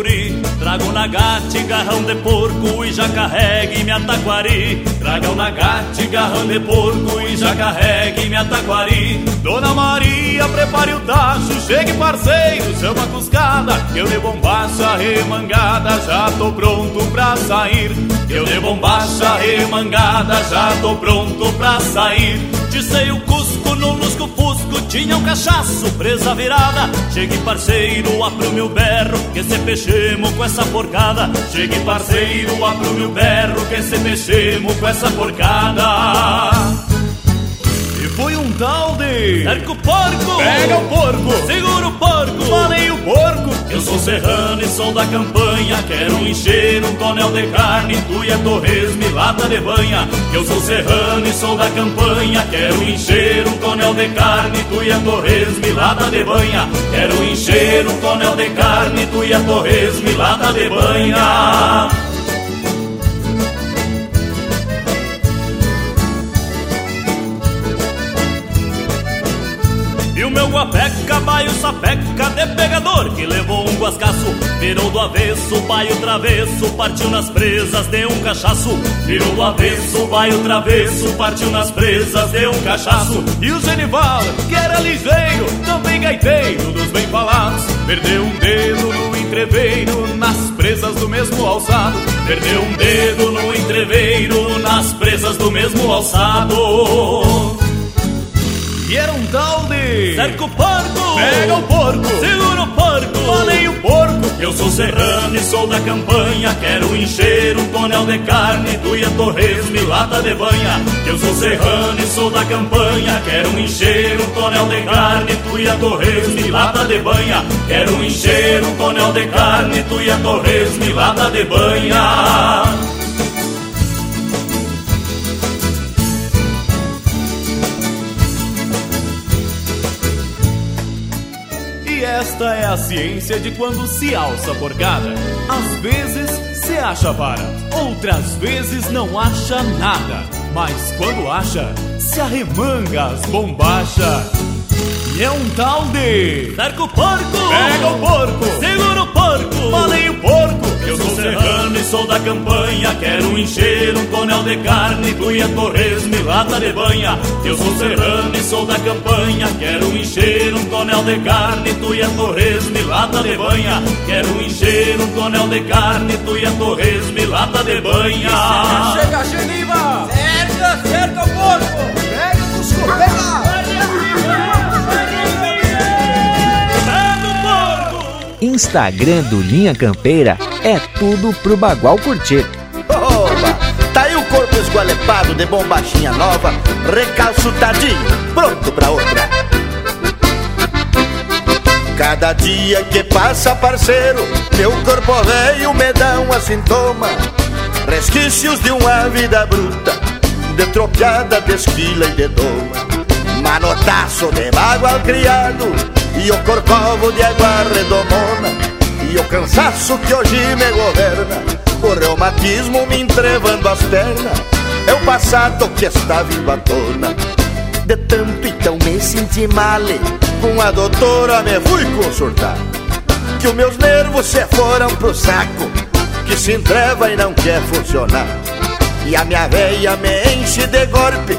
guri. Trago na gate, garrão de porco e já carregue minha taquari. Traga um nagate, garrão de porco e já carregue minha taquari. Dona Maria, prepare o tacho, chegue parceiro, chama a cuscada. Eu de bombacha remangada, já tô pronto pra sair. Eu de bombacha remangada, já tô pronto pra sair. Dissei o cusco no lusco-fusco, tinha um cachaço presa virada. Chegue parceiro, abra o meu berro, que se fechemos com essa porcada. Chegue parceiro, abra o berro, que se fechemos com essa porcada foi um tal de. Cerca o porco! Pega o porco! Segura o porco! Falei o porco! Eu sou serrano e sou da campanha. Quero encher um tonel de carne, tu e a torresmo lata de banha. Eu sou serrano e sou da campanha. Quero encher um tonel de carne, tu e a torresmo lata de banha. Quero encher um tonel de carne, tu e a torresmo lata de banha. O guapeca, baio sapeca de pegador que levou um guascaço, virou do avesso, baio travesso, partiu nas presas, deu um cachaço, virou do avesso, baio travesso, partiu nas presas, deu um cachaço, e o Genival, que era ligeiro, também gaiteiro dos bem falados, perdeu um dedo no entreveiro, nas presas do mesmo alçado, perdeu um dedo no entreveiro, nas presas do mesmo alçado. E era um tal de. Cerca o porco! Pega o porco! Segura o porco! Falei o porco! Eu sou serrano e sou da campanha Quero encher um tonel de carne Tuia torresmo lata de banha Eu sou serrano e sou da campanha Quero encher um tonel de carne Tuia torresmo lata de banha Quero encher um tonel de carne Tuia torresmo lata de banha Esta é a ciência de quando se alça a porcada. Às vezes se acha vara, outras vezes não acha nada. Mas quando acha, se arremanga as bombacha. E é um tal de. Cerca o porco! Pega o porco! Segura o porco! Falei o porco! Eu sou serrano e sou da campanha Quero encher um tonel de carne Tuia torresmo e lata de banha Eu sou serrano e sou da campanha Quero encher um tonel de carne Tuia torresmo e lata de banha Quero encher um tonel de carne Tuia torresmo e lata de banha Chega, Geniva! Cerca, cerca o porco! Pega o Cusco, pega! Instagram do Linha Campeira é tudo pro Bagual curtir. Oba! Tá aí o corpo esgualepado de bombachinha nova, recalçutadinho, pronto pra outra. Cada dia que passa, parceiro, meu corpo velho me dá um sintoma. Resquícios de uma vida bruta, de tropiada, de esquila e de doma. Manotaço de bagual criado, e o corcovo de água redomona e o cansaço que hoje me governa. O reumatismo me entrevando as pernas É o passado que está vindo à tona De tanto então me senti mal Com a doutora me fui consultar. Que os meus nervos se foram pro saco. Que se entreva e não quer funcionar. E a minha veia me enche de golpe.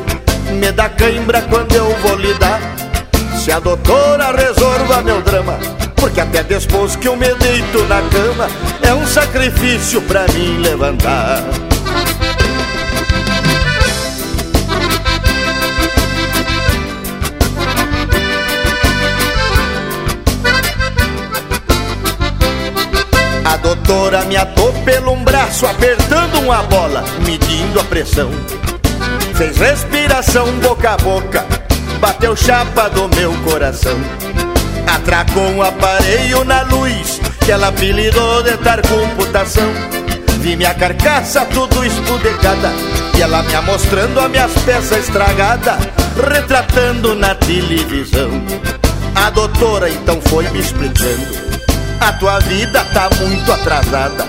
Me dá cãibra quando eu vou lidar Se a doutora resolva meu drama porque até depois que eu me deito na cama É um sacrifício pra mim levantar. A doutora me atou pelo um braço Apertando uma bola, medindo a pressão. Fez respiração boca a boca Bateu chapa do meu coração. Atracou um aparelho na luz Que ela apelidou de tar computação. Vi minha carcaça tudo esbudecada E ela me mostrando as minhas peças estragadas Retratando na televisão. A doutora então foi me explicando A tua vida tá muito atrasada.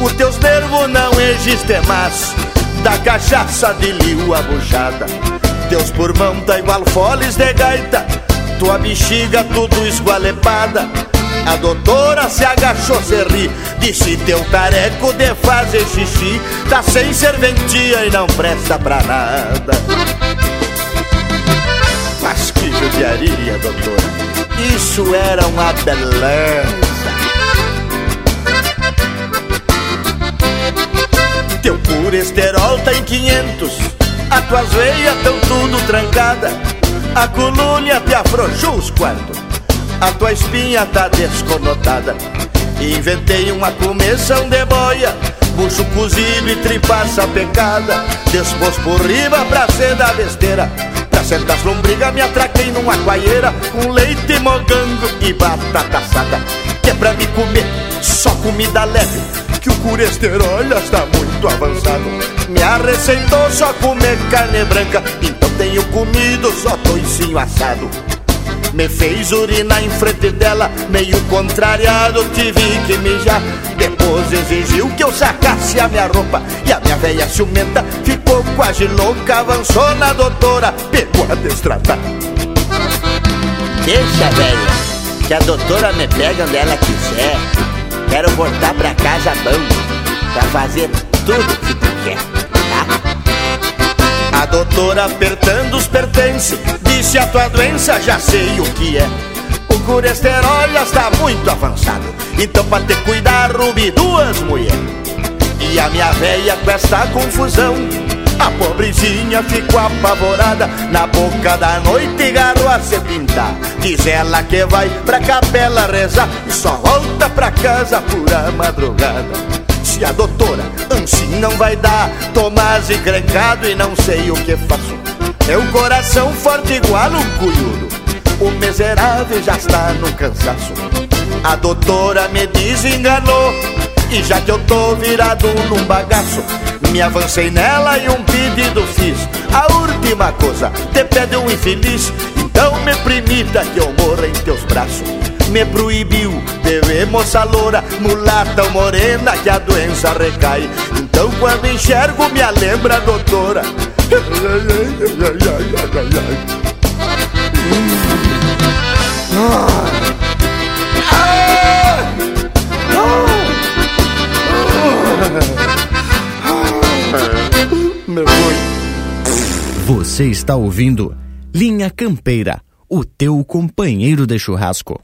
Os teus nervos não existem mais. Da cachaça de liu a buchada Teus pulmão tá igual foles de gaita. Tua bexiga tudo esgualepada. A doutora se agachou, se ri. Disse teu tareco de fazer xixi Tá sem serventia e não presta pra nada. Mas que judiaria, doutora? Isso era uma beleza. Teu colesterol tá em 500 As tuas veias tão tudo trancada a colônia te afrouxou os quartos. A tua espinha tá desconotada. Inventei uma comissão de boia Bucho cozido e tripaça pecada. Despôs por riba pra ser da besteira. Pra sentar as lombrigas me atraquei numa coalheira Com leite mogango e batata assada. Que é pra me comer só comida leve Que o colesterol já está muito avançado Me arreceitou só comer carne branca Então tenho comido só toicinho assado me fez urinar em frente dela, meio contrariado, tive que mijar. Depois exigiu que eu sacasse a minha roupa e a minha velha ciumenta ficou quase louca. Avançou na doutora, pegou a destratar. Deixa, velha, que a doutora me pega onde ela quiser. Quero voltar pra casa bom, pra fazer tudo que tu quer. A doutora apertando os pertences Disse a tua doença já sei o que é O colesterol já está muito avançado Então pra te cuidar rubi duas mulheres E a minha velha com esta confusão A pobrezinha ficou apavorada. Na boca da noite garro a se pintar Diz ela que vai pra capela rezar. E só volta pra casa por a madrugada. Se a doutora assim não vai dar Tomás encrencado e não sei o que faço. Meu coração forte igual um cunhudo O miserável já está no cansaço. A doutora me desenganou E já que eu tô virado num bagaço Me avancei nela e um pedido fiz. A última coisa, te pede um infeliz. Então me permita que eu morra em teus braços. Me proibiu beber moça loura, mulata ou morena que a doença recai. Então quando enxergo me lembra doutora. Você está ouvindo Linha Campeira, o teu companheiro de churrasco.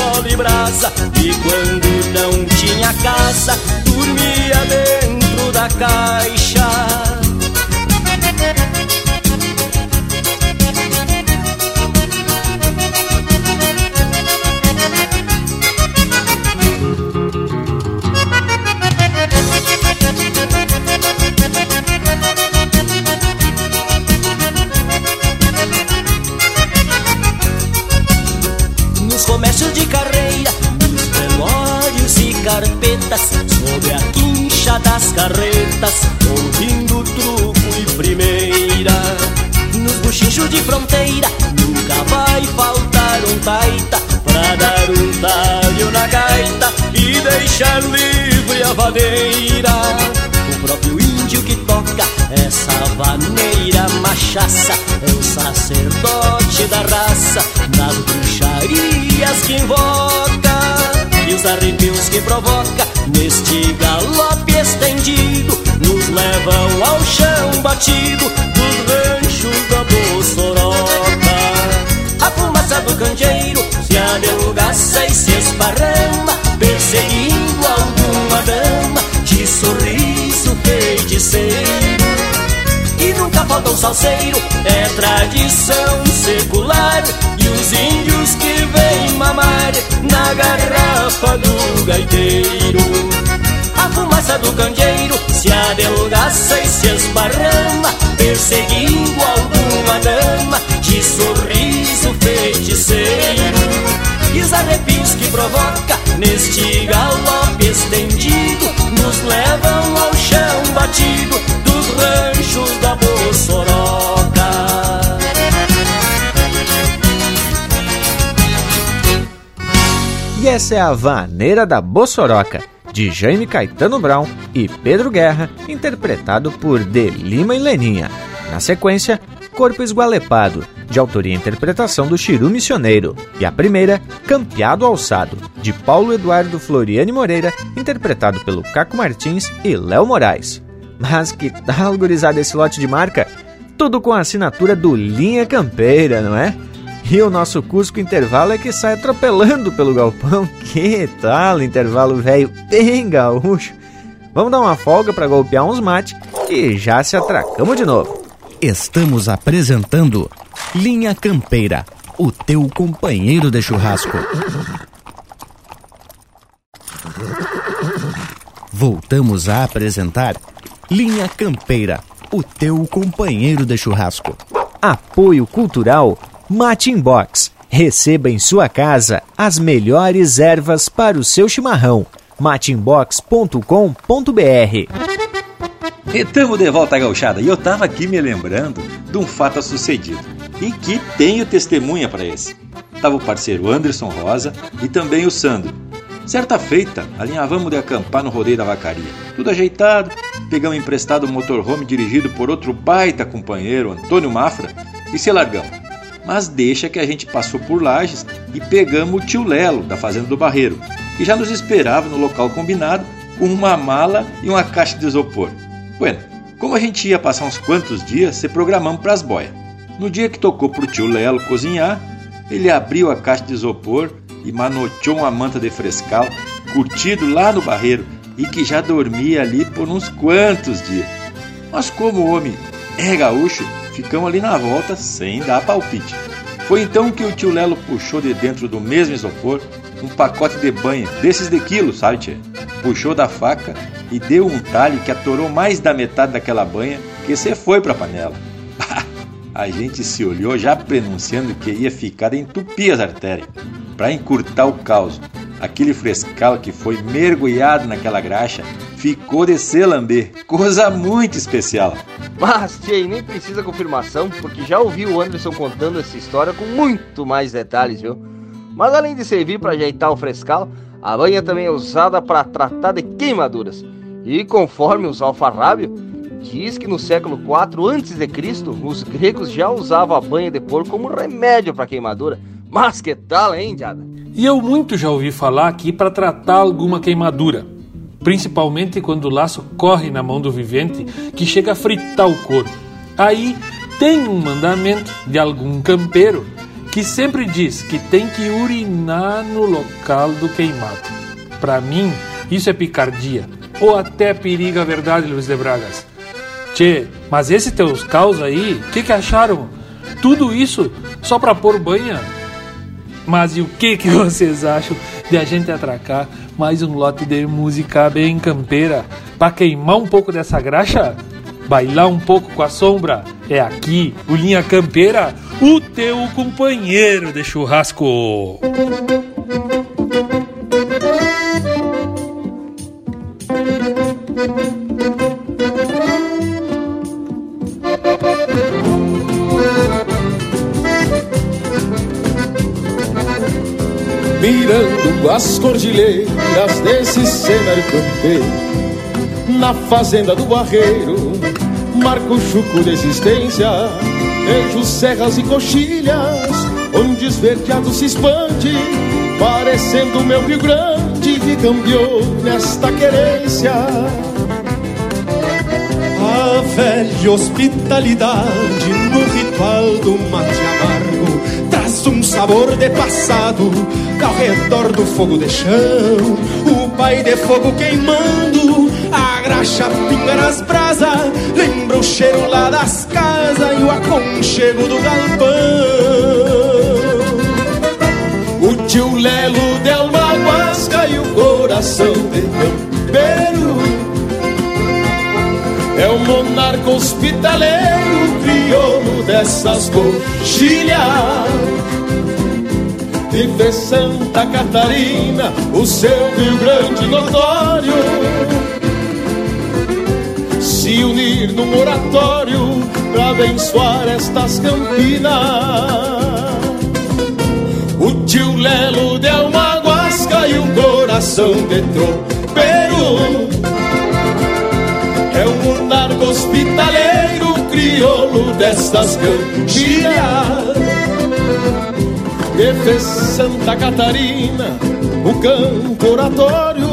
Sol e brasa E quando não tinha casa, dormia dentro da caixa O próprio índio que toca essa vaneira machaça. É o sacerdote da raça nas bruxarias que invoca. E os arrepios que provoca neste galope estendido Nos levam ao chão batido dos ranchos da Bossoroca A fumaça do candeeiro se adelgaça e se esparrama Perseguindo Um salseiro, é tradição secular E os índios que vêm mamar na garrafa do gaiteiro. A fumaça do candeeiro se adelgaça e se esparrama Perseguindo alguma dama de sorriso feiticeiro. E os arrepios que provoca neste galope estendido Nos levam ao chão batido Essa é a Vaneira da Bossoroca, de Jaime Caetano Brown e Pedro Guerra, interpretado por De Lima e Leninha. Na sequência, Corpo Esgualepado, de autoria e interpretação do Chiru Missioneiro. E a primeira, Campeado Alçado, de Paulo Eduardo Floriane Moreira, interpretado pelo Caco Martins e Léo Moraes. Mas que tal, gurizada, esse lote de marca? Tudo com a assinatura do Linha Campeira, não é? E o nosso Cusco Intervalo é que sai atropelando pelo galpão. Que tal, intervalo velho bem gaúcho? Vamos dar uma folga para golpear uns mate e já se atracamos de novo. Estamos apresentando Linha Campeira, o teu companheiro de churrasco. Voltamos a apresentar Linha Campeira, o teu companheiro de churrasco. Apoio Cultural Mate Box. Receba em sua casa as melhores ervas para o seu chimarrão. matinbox.com.br Estamos de volta gauchada e eu tava aqui me lembrando de um fato sucedido e que tenho testemunha para esse. Tava o parceiro Anderson Rosa e também o Sandro. Certa feita, alinhavamos de acampar no rodeio da vacaria. Tudo ajeitado, pegamos emprestado um motorhome dirigido por outro baita companheiro, Antônio Mafra, e se largamos mas deixa que a gente passou por Lages e pegamos o tio Lelo, da Fazenda do Barreiro, que já nos esperava no local combinado com uma mala e uma caixa de isopor. Bueno, como a gente ia passar uns quantos dias, se programamos para as boias. No dia que tocou pro tio Lelo cozinhar, ele abriu a caixa de isopor e manoteou uma manta de frescal curtido lá no barreiro e que já dormia ali por uns quantos dias. Mas como o homem é gaúcho, ficamos ali na volta sem dar palpite. Foi então que o tio Lelo puxou de dentro do mesmo isopor um pacote de banha, desses de quilo, sabe, tia? Puxou da faca e deu um talhe que atorou mais da metade daquela banha que você foi pra panela. A gente se olhou já prenunciando que ia ficar entupir as artérias. Para encurtar o caos, aquele frescal que foi mergulhado naquela graxa ficou de se lamber. Coisa muito especial. Mas, Tchê, nem precisa confirmação, porque já ouvi o Anderson contando essa história com muito mais detalhes, viu? Mas além de servir para ajeitar o frescal, a banha também é usada para tratar de queimaduras. E conforme os alfarrábios, diz que no século IV a.C., os gregos já usavam a banha de porco como remédio para queimadura. Mas que tal, hein, Diada? E eu muito já ouvi falar aqui para tratar alguma queimadura principalmente quando o laço corre na mão do vivente que chega a fritar o couro. Aí tem um mandamento de algum campeiro que sempre diz que tem que urinar no local do queimado. Para mim, isso é picardia, ou até periga a verdade, Luiz de Bragas. Tchê, mas esses teus caos aí, o que, que acharam? Tudo isso só pra pôr banha? Mas e o que, que vocês acham de a gente atracar mais um lote de música bem campeira para queimar um pouco dessa graxa? Bailar um pouco com a sombra? É aqui, o Linha Campeira, o teu companheiro de churrasco. As cordilheiras desse cenário campeiro. Na fazenda do Barreiro, marco chuco de existência, vejo serras e coxilhas, onde esverdeado se expande, parecendo o meu Rio Grande que cambiou nesta querência. A velha hospitalidade no ritual do mate amargo traz um sabor de passado redor do fogo de chão. O pai de fogo queimando, a graxa pinga nas brasas, lembra o cheiro lá das casas e o aconchego do galpão. O tio Lelo deu uma guasca e o coração de campeiro. É o monarca hospitaleiro, crioulo dessas coxilhas de Santa Catarina, o seu Rio Grande notório. Se unir num oratório para abençoar estas campinas. O tio Lelo deu uma guasca e o coração de tropeiro. É um monarca hospitaleiro, crioulo destas campinas. Que fez Santa Catarina o campo oratório.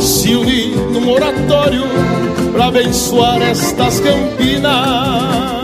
Se unir num oratório para abençoar estas campinas.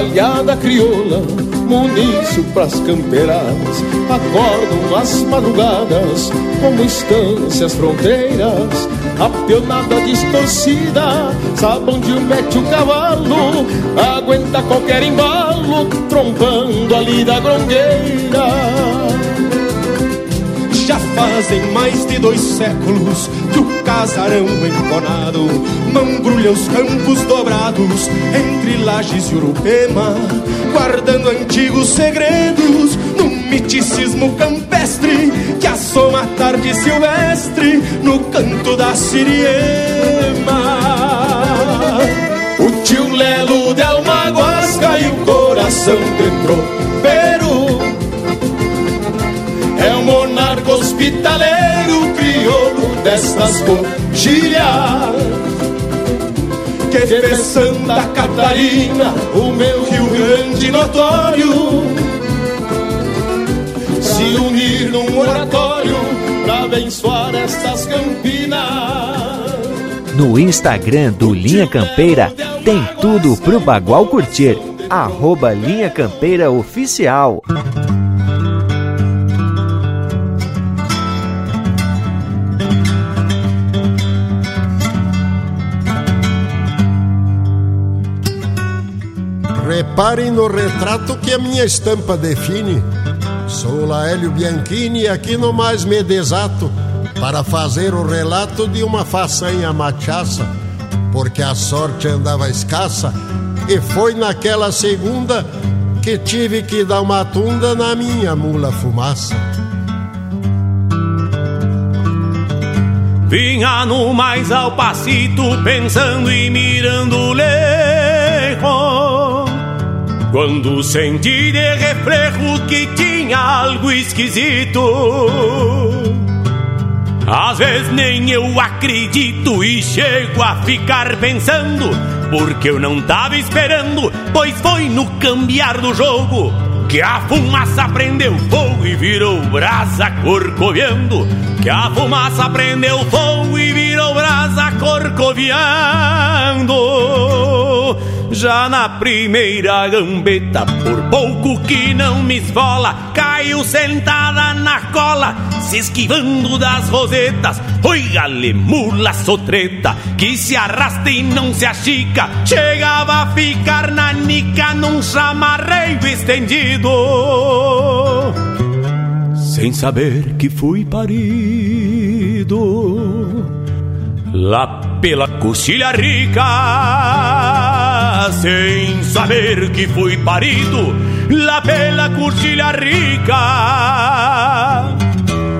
Cavalhada crioula, munício pras campeiras, acordam as madrugadas como instâncias fronteiras, a pionada distorcida, sabe onde mete o cavalo, aguenta qualquer embalo, trompando ali da grongueira. Fazem mais de dois séculos que o casarão enconado mangrulha os campos dobrados entre lajes e urupema, guardando antigos segredos no miticismo campestre que assoma tarde silvestre no canto da siriema. O tio Lelo de Almaguasca e o coração de monarca hospitaleiro crioulo destas coxilhas que fez Santa Catarina, o meu Rio Grande notório. Se unir num oratório para abençoar estas campinas. No Instagram do Linha Campeira tem tudo pro Bagual curtir. Arroba Linha Campeira Oficial. Reparem no retrato que a minha estampa define. Sou Laélio Bianchini e aqui no mais me desato para fazer o relato de uma façanha machaça, porque a sorte andava escassa e foi naquela segunda que tive que dar uma tunda na minha mula fumaça. Vinha no mais ao passito, pensando e mirando lejos. Quando senti de reflejo que tinha algo esquisito. Às vezes nem eu acredito e chego a ficar pensando, porque eu não tava esperando, pois foi no cambiar do jogo que a fumaça prendeu fogo e virou brasa corcoviando. Que a fumaça prendeu fogo e virou brasa corcoviando. Já na primeira gambeta, por pouco que não me esfola, caiu sentada na cola, se esquivando das rosetas. Oi, galemula sotreta, que se arrasta e não se achica, chegava a ficar na nica num chamarreio estendido. Sem saber que fui parido lá pela coxilha rica sem saber que fui parido lá pela curtilha rica.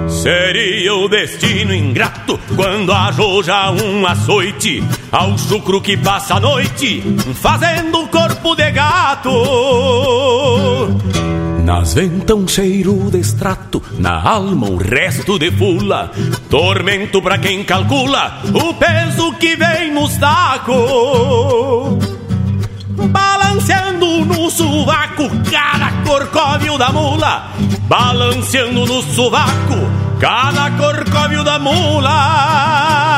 Seria o destino ingrato quando arroja um açoite ao chucro que passa a noite fazendo corpo de gato. Nas ventas um cheiro de extrato, na alma um resto de fula. Tormento pra quem calcula o peso que vem nos tacos balanceando no sovaco cada corcóvio da mula, balanceando no sovaco cada corcóvio da mula.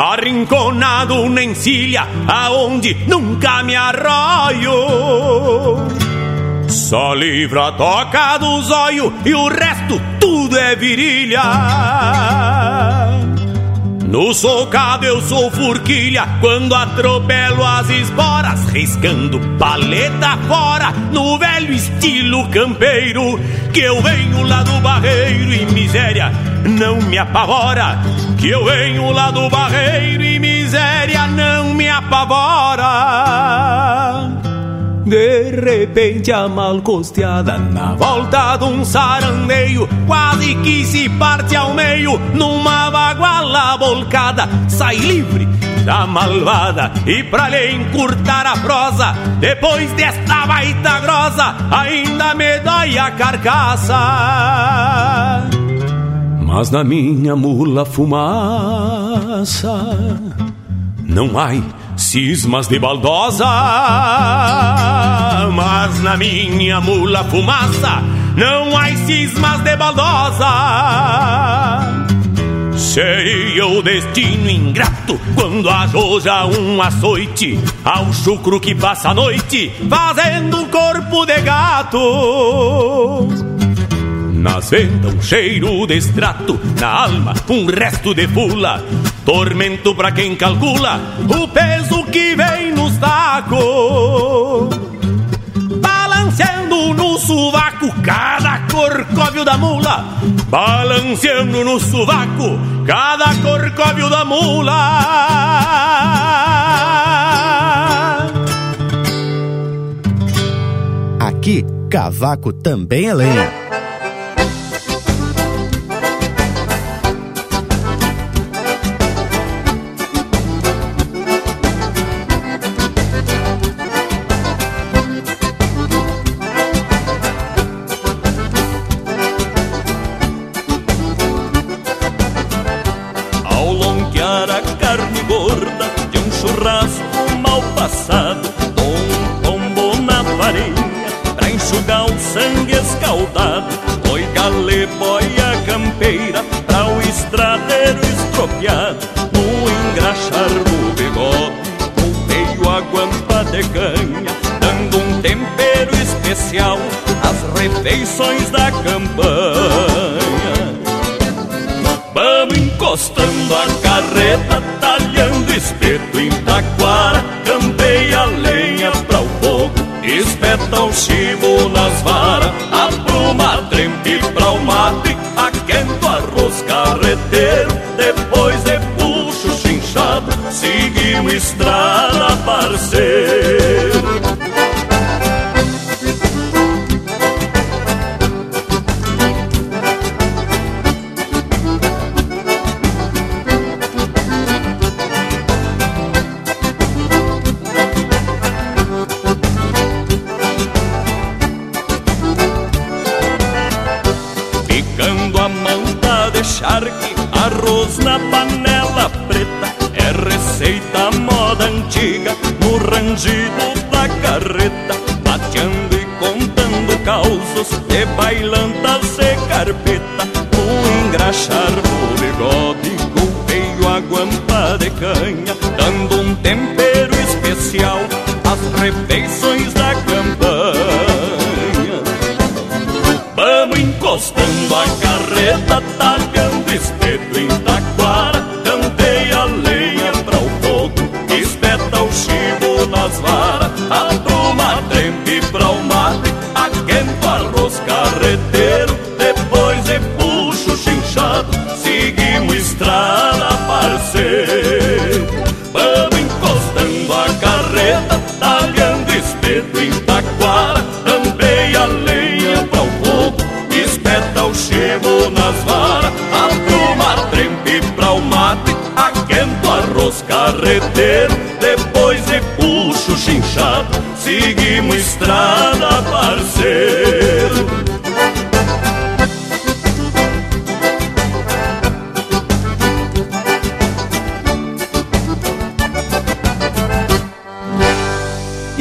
Arrinconado na encilha, aonde nunca me arroio. Só livro a toca do zóio e o resto tudo é virilha. No socado eu sou furquilha quando atropelo as esporas, riscando paleta fora no velho estilo campeiro. Que eu venho lá do barreiro e miséria não me apavora. Que eu venho lá do barreiro e miséria não me apavora. De repente a mal costeada na volta de um sarandeio Quase que se parte ao meio numa baguala volcada Sai livre da malvada e pra lhe encurtar a prosa Depois desta baita grossa ainda me dói a carcaça. Mas na minha mula fumaça não há cismas de baldosa, mas na minha mula fumaça não há cismas de baldosa. Seria o destino ingrato quando arroja um açoite ao chucro que passa a noite fazendo um corpo de gato. Nas ventas um cheiro de extrato, na alma um resto de fula. Tormento pra quem calcula o peso que vem nos tacos. Balanceando no sovaco cada corcóvio da mula. Balanceando no sovaco cada corcóvio da mula. Aqui, cavaco também é lenha.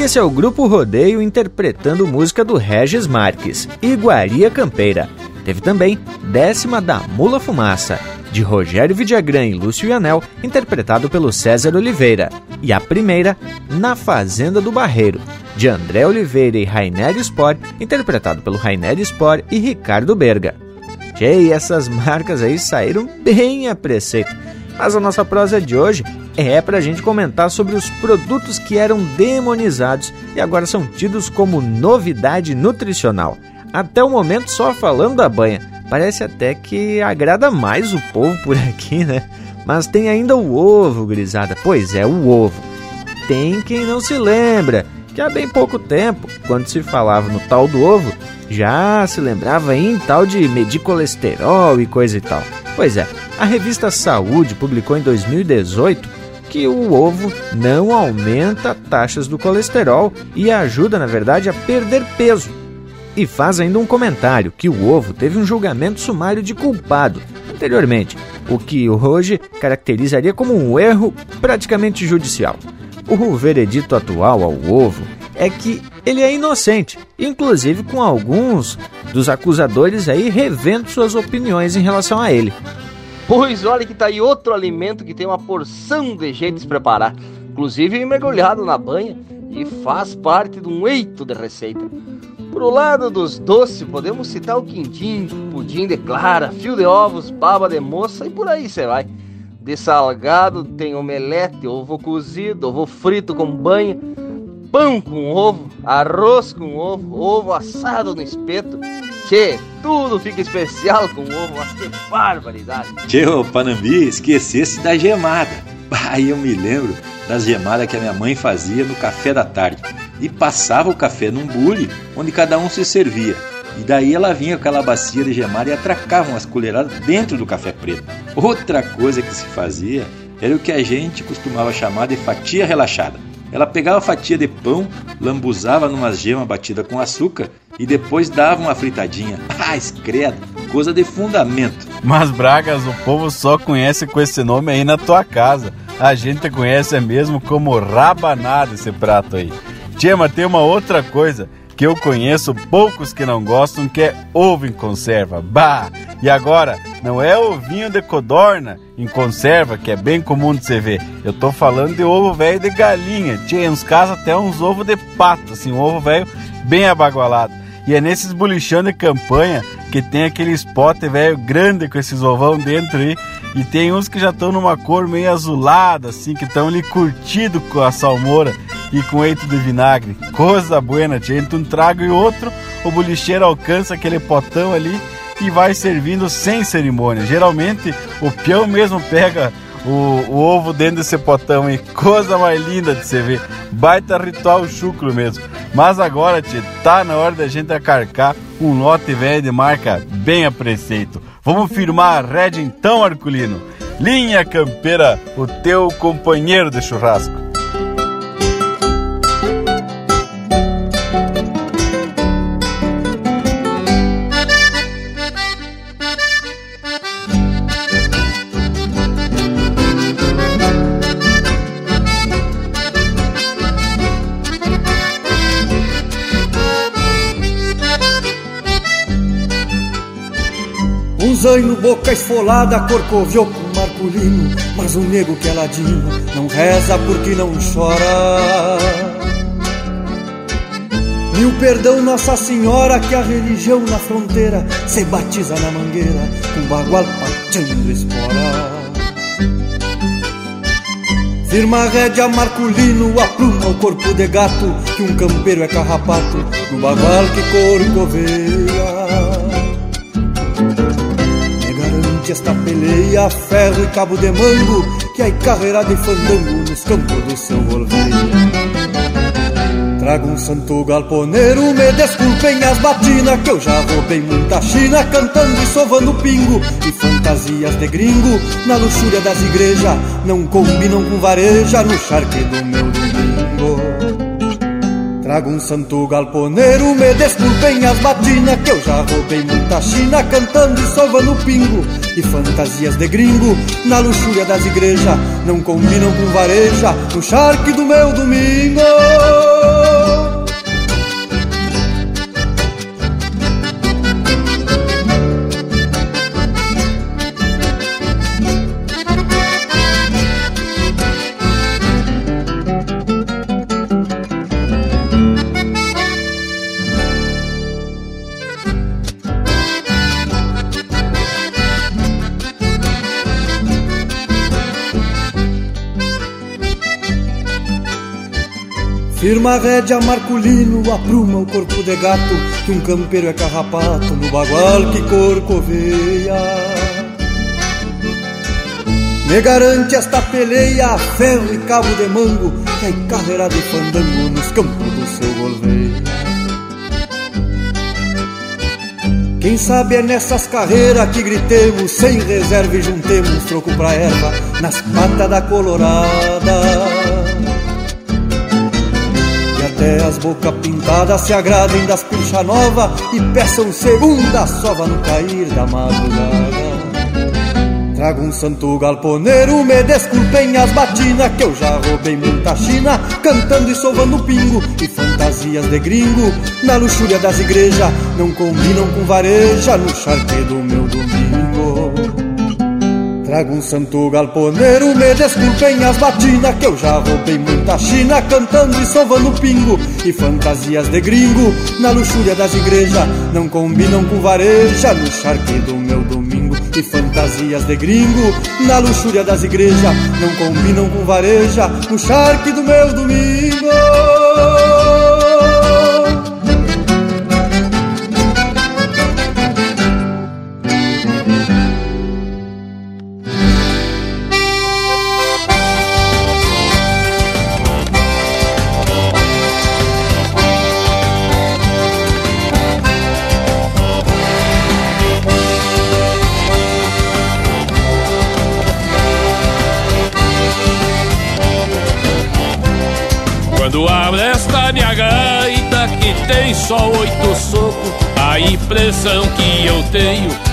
Esse é o Grupo Rodeio interpretando música do Regis Marques, Iguaria Campeira. Teve também Décima da Mula Fumaça, de Rogério Vidagrã e Lúcio Anel, interpretado pelo César Oliveira, e a primeira, Na Fazenda do Barreiro, de André Oliveira e Rainer Spor, interpretado pelo Rainer Spor e Ricardo Berga. E essas marcas aí saíram bem a preceito. Mas a nossa prosa de hoje é para a gente comentar sobre os produtos que eram demonizados e agora são tidos como novidade nutricional. Até o momento só falando da banha. Parece até que agrada mais o povo por aqui, né? Mas tem ainda o ovo, grisada. Pois é, o ovo. Tem quem não se lembra que há bem pouco tempo, quando se falava no tal do ovo, já se lembrava em tal de medir colesterol e coisa e tal. Pois é, a revista Saúde publicou em 2018 que o ovo não aumenta taxas do colesterol e ajuda, na verdade, a perder peso. E faz ainda um comentário que o ovo teve um julgamento sumário de culpado anteriormente, o que hoje caracterizaria como um erro praticamente judicial. O veredito atual ao ovo é que ele é inocente, inclusive com alguns dos acusadores aí revendo suas opiniões em relação a ele. Pois olha que tá aí outro alimento que tem uma porção de jeitos preparar, inclusive mergulhado na banha e faz parte de um eito de receita. Pro lado dos doces, podemos citar o quindim, pudim de clara, fio de ovos, baba de moça e por aí você vai. De salgado tem omelete, ovo cozido, ovo frito com banha, pão com ovo, arroz com ovo, ovo assado no espeto. Tchê, tudo fica especial com ovo, mas que barbaridade. Tchê, ô Panambi, esquecesse da gemada. Aí eu me lembro das gemadas que a minha mãe fazia no café da tarde. E passava o café num bule, onde cada um se servia. E daí ela vinha com aquela bacia de gemada e atracava umas colheradas dentro do café preto. Outra coisa que se fazia era o que a gente costumava chamar de fatia relaxada. Ela pegava fatia de pão, lambuzava numa gema batida com açúcar e depois dava uma fritadinha. Ah, escredo, coisa de fundamento. Mas Bragas, o povo só conhece com esse nome aí na tua casa. A gente conhece mesmo como rabanada esse prato aí. Tia, tem uma outra coisa que eu conheço poucos que não gostam, que é ovo em conserva. Bah! E agora, não é ovinho de codorna em conserva, que é bem comum de você ver. Eu tô falando de ovo velho de galinha. Tinha uns casos até uns ovos de pato, assim, um ovo velho bem abagualado. E é nesses bolichão de campanha que tem aquele spot velho grande com esses ovão dentro aí. E tem uns que já estão numa cor meio azulada, assim, que estão ali curtido com a salmoura e com eito de vinagre. Coisa buena, tia. Entre um trago e outro, o bolicheiro alcança aquele potão ali e vai servindo sem cerimônia. Geralmente, o peão mesmo pega o, o, ovo dentro desse potão e coisa mais linda de você ver. Baita ritual chucro mesmo. Mas agora, tia, tá na hora da gente acarcar um lote velho de marca bem a preceito. Vamos firmar a rédea então, Arculino. Linha Campeira, o teu companheiro de churrasco. Zaino, boca esfolada, corcoviou com marculino Mas o nego que é ladino não reza porque não chora. Mil perdão Nossa Senhora que a religião na fronteira Se batiza na mangueira com bagual pateando espora. Firma rédea Marculino, apluma o corpo de gato Que um campeiro é carrapato no bagual que corcoveia esta peleia, ferro e cabo de mango, que é carreira de fandango nos campos do seu volveio. Trago um santo galponeiro, me desculpem as batinas, que eu já roubei muita china, cantando e sovando pingo, e fantasias de gringo, na luxúria das igrejas, não combinam com vareja no charque do meu domingo. Trago um santo galponeiro, me desculpem as batinas Que eu já roubei muita china cantando e sovando pingo E fantasias de gringo na luxúria das igrejas Não combinam com vareja no charque do meu domingo Firma a rédea, Marculino, apruma o corpo de gato, que um campeiro é carrapato no bagual que corcoveia. Me garante esta peleia, ferro e cabo de mango, que é carreira de fandango nos campos do seu golveia. Quem sabe é nessas carreiras que gritemos, sem reserva e juntemos troco pra erva, nas patas da colorada. As bocas pintadas se agradem das pilcha nova E peçam segunda sova no cair da madrugada. Trago um santo galponeiro, me desculpem as batinas Que eu já roubei muita china Cantando e sovando pingo E fantasias de gringo. Na luxúria das igrejas Não combinam com vareja No charque do meu domingo Trago um santo galponeiro, me desculpem as batinas Que eu já roubei muita china Cantando e sovando pingo E fantasias de gringo Na luxúria das igrejas Não combinam com vareja No charque do meu domingo E fantasias de gringo Na luxúria das igrejas Não combinam com vareja No charque do meu domingo impressão que eu tenho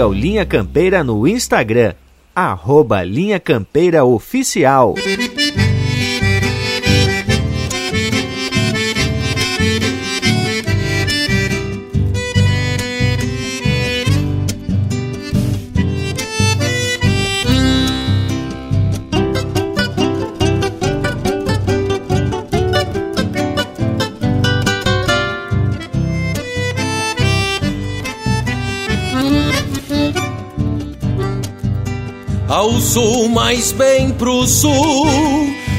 Siga o Linha Campeira no Instagram, arroba Linha Campeira Oficial. Sul, mais bem pro sul,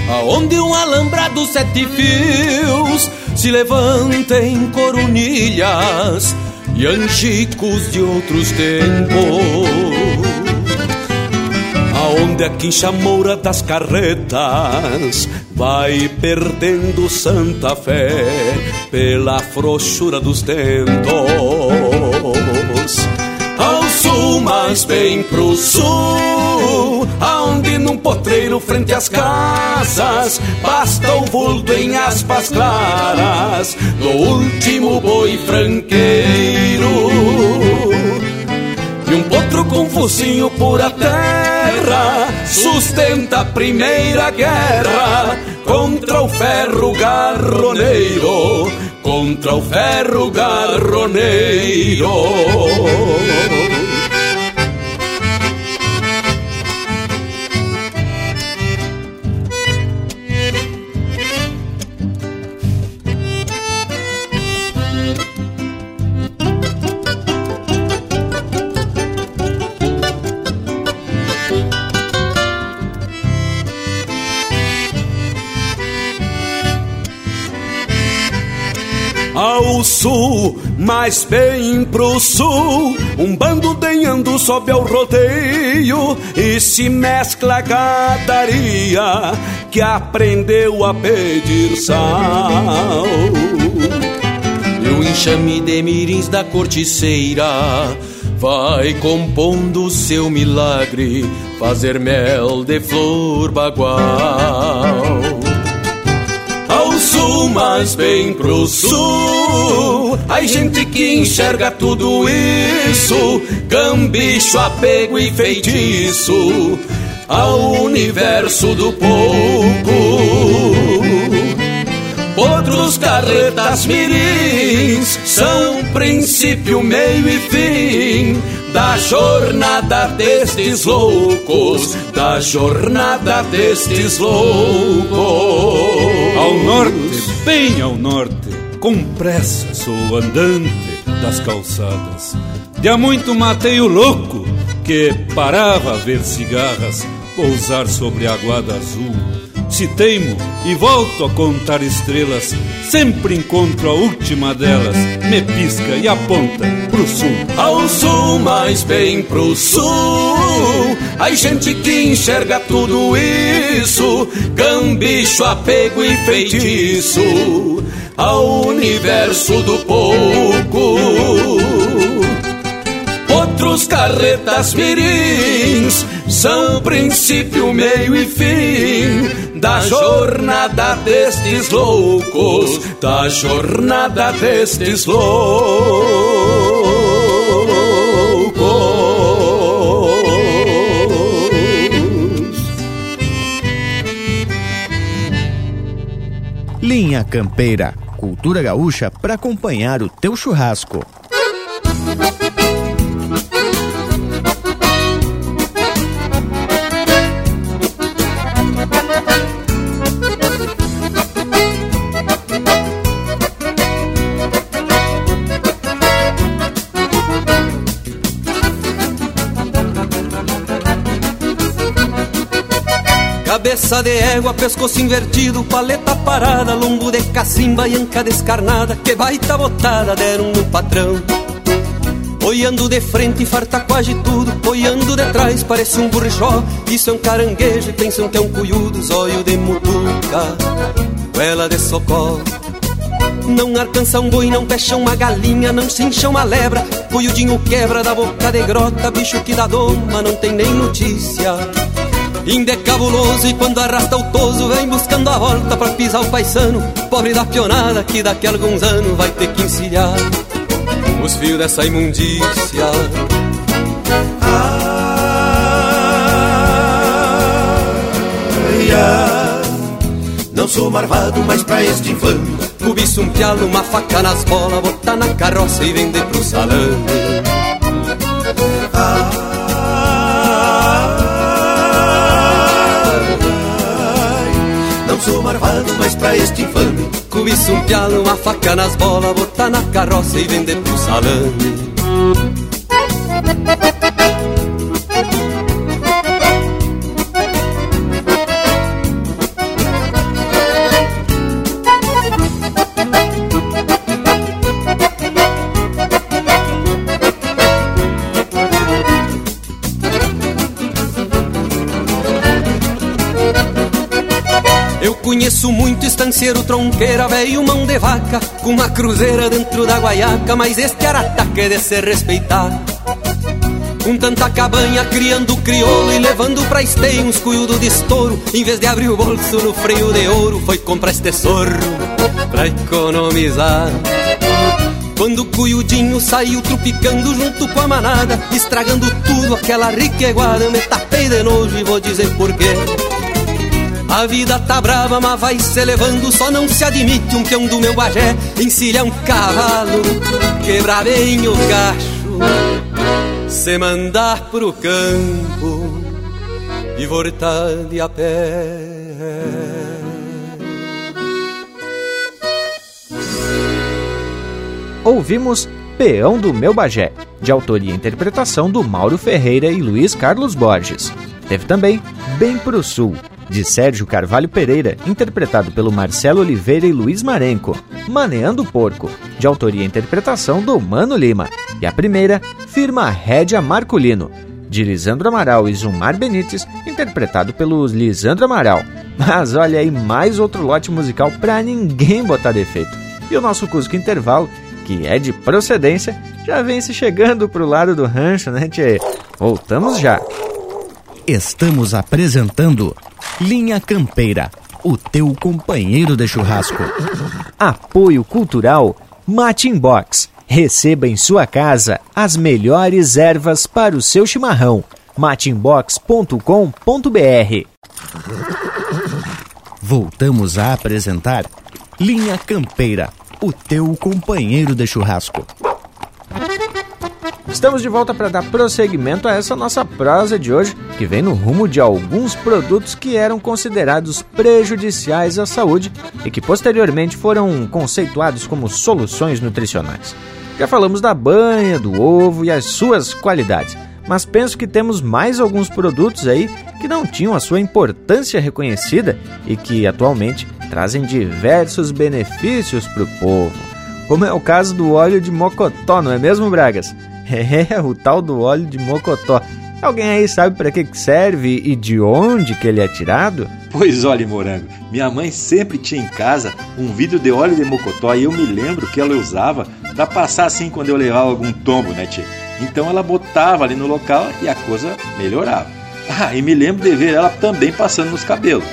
aonde um alambrado sete fios se levanta em coronilhas e anjicos de outros tempos. Aonde a quincha moura das carretas vai perdendo santa fé pela frouxura dos dentos ao mais bem pro sul, aonde num potreiro frente às casas basta o vulto em aspas claras do último boi franqueiro. E um potro com focinho por a terra sustenta a primeira guerra contra o ferro garroneiro contra o ferro garroneiro. Sul, mais bem pro sul, um bando denhando sobe ao rodeio e se mescla a gadaria que aprendeu a pedir sal. E o enxame de mirins da corticeira vai compondo seu milagre, fazer mel de flor bagual sul, mas bem pro sul. Ai, gente que enxerga tudo isso, cambicho, apego e feitiço ao universo do pouco. Outros carretas mirins são princípio, meio e fim da jornada destes loucos, da jornada destes loucos. Ao norte, bem ao norte, com pressa sou andante das calçadas. De há muito matei o louco que parava a ver cigarras pousar sobre a aguada azul se teimo e volto a contar estrelas, sempre encontro a última delas, me pisca e aponta pro sul. Ao sul, mais bem pro sul, ai gente que enxerga tudo isso, cambicho, apego e feitiço, ao universo do pouco. Outros carretas mirins são princípio, meio e fim da jornada destes loucos, da jornada destes loucos. Linha Campeira, cultura gaúcha para acompanhar o teu churrasco. Cabeça de égua, pescoço invertido, paleta parada, lombo de cacimba e anca descarnada, que baita botada deram no patrão. Olhando de frente, farta quase tudo, olhando de trás, parece um burjó, isso é um caranguejo, pensam que é um cuiudo, zóio de mutuca, goela de socó. Não alcança um boi, não fecha uma galinha, não se incha uma lebra, cuiudinho quebra da boca de grota, bicho que dá doma, não tem nem notícia. Indecabuloso e quando arrasta o toso Vem buscando a volta pra pisar o paisano. Pobre da pionada que daqui a alguns anos Vai ter que encilhar Os fios dessa imundícia. Ah, valia. Não sou marvado, mas pra este infame Cobiço um pialo, uma faca nas bolas Botar na carroça e vender pro salão sou marvado, mas pra este infame. Cobiço um pialo, uma faca nas bolas Botar na carroça e vender pro salame Conheço muito estanceiro, tronqueira, velho, mão de vaca Com uma cruzeira dentro da guaiaca Mas este arataque é de se respeitar Com tanta cabanha, criando crioulo E levando pra esteio uns cuido de estouro Em vez de abrir o bolso no freio de ouro Foi comprar este sorro pra economizar. Quando o cuiudinho saiu trupicando junto com a manada Estragando tudo aquela rica iguada Me tapei de nojo e vou dizer porquê a vida tá brava, mas vai se levando. Só não se admite um peão do meu bagé encilhar um cavalo, quebrar bem o cacho, se mandar pro campo e voltar de a pé. Ouvimos Peão do Meu Bagé, de autoria e interpretação do Mauro Ferreira e Luiz Carlos Borges. Teve também Bem Pro Sul, de Sérgio Carvalho Pereira, interpretado pelo Marcelo Oliveira e Luiz Marenco, Maneando Porco, de autoria e interpretação do Mano Lima, e a primeira, Firma Rédia Marculino, de Lisandro Amaral e Zumar Benites, interpretado pelo Lisandro Amaral. Mas olha aí, mais outro lote musical pra ninguém botar defeito. E o nosso Cusco Intervalo, que é de procedência, já vem se chegando pro lado do rancho, né, tchê? Voltamos já! Estamos apresentando Linha Campeira, o teu companheiro de churrasco. Apoio Cultural Matin Box. Receba em sua casa as melhores ervas para o seu chimarrão. matinbox.com.br Voltamos a apresentar Linha Campeira, o teu companheiro de churrasco. Estamos de volta para dar prosseguimento a essa nossa prosa de hoje, que vem no rumo de alguns produtos que eram considerados prejudiciais à saúde e que posteriormente foram conceituados como soluções nutricionais. Já falamos da banha, do ovo e as suas qualidades, mas penso que temos mais alguns produtos aí que não tinham a sua importância reconhecida e que atualmente trazem diversos benefícios para o povo. Como é o caso do óleo de mocotó, não é mesmo, Bragas? É, o tal do óleo de mocotó. Alguém aí sabe para que serve e de onde que ele é tirado? Pois olha, morango, minha mãe sempre tinha em casa um vidro de óleo de mocotó e eu me lembro que ela usava para passar assim quando eu levava algum tombo, né, tia? Então ela botava ali no local e a coisa melhorava. Ah, e me lembro de ver ela também passando nos cabelos.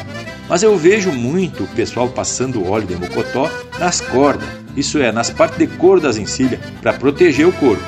Mas eu vejo muito o pessoal passando óleo de mocotó nas cordas, isso é, nas partes de couro das encilhas, para proteger o couro.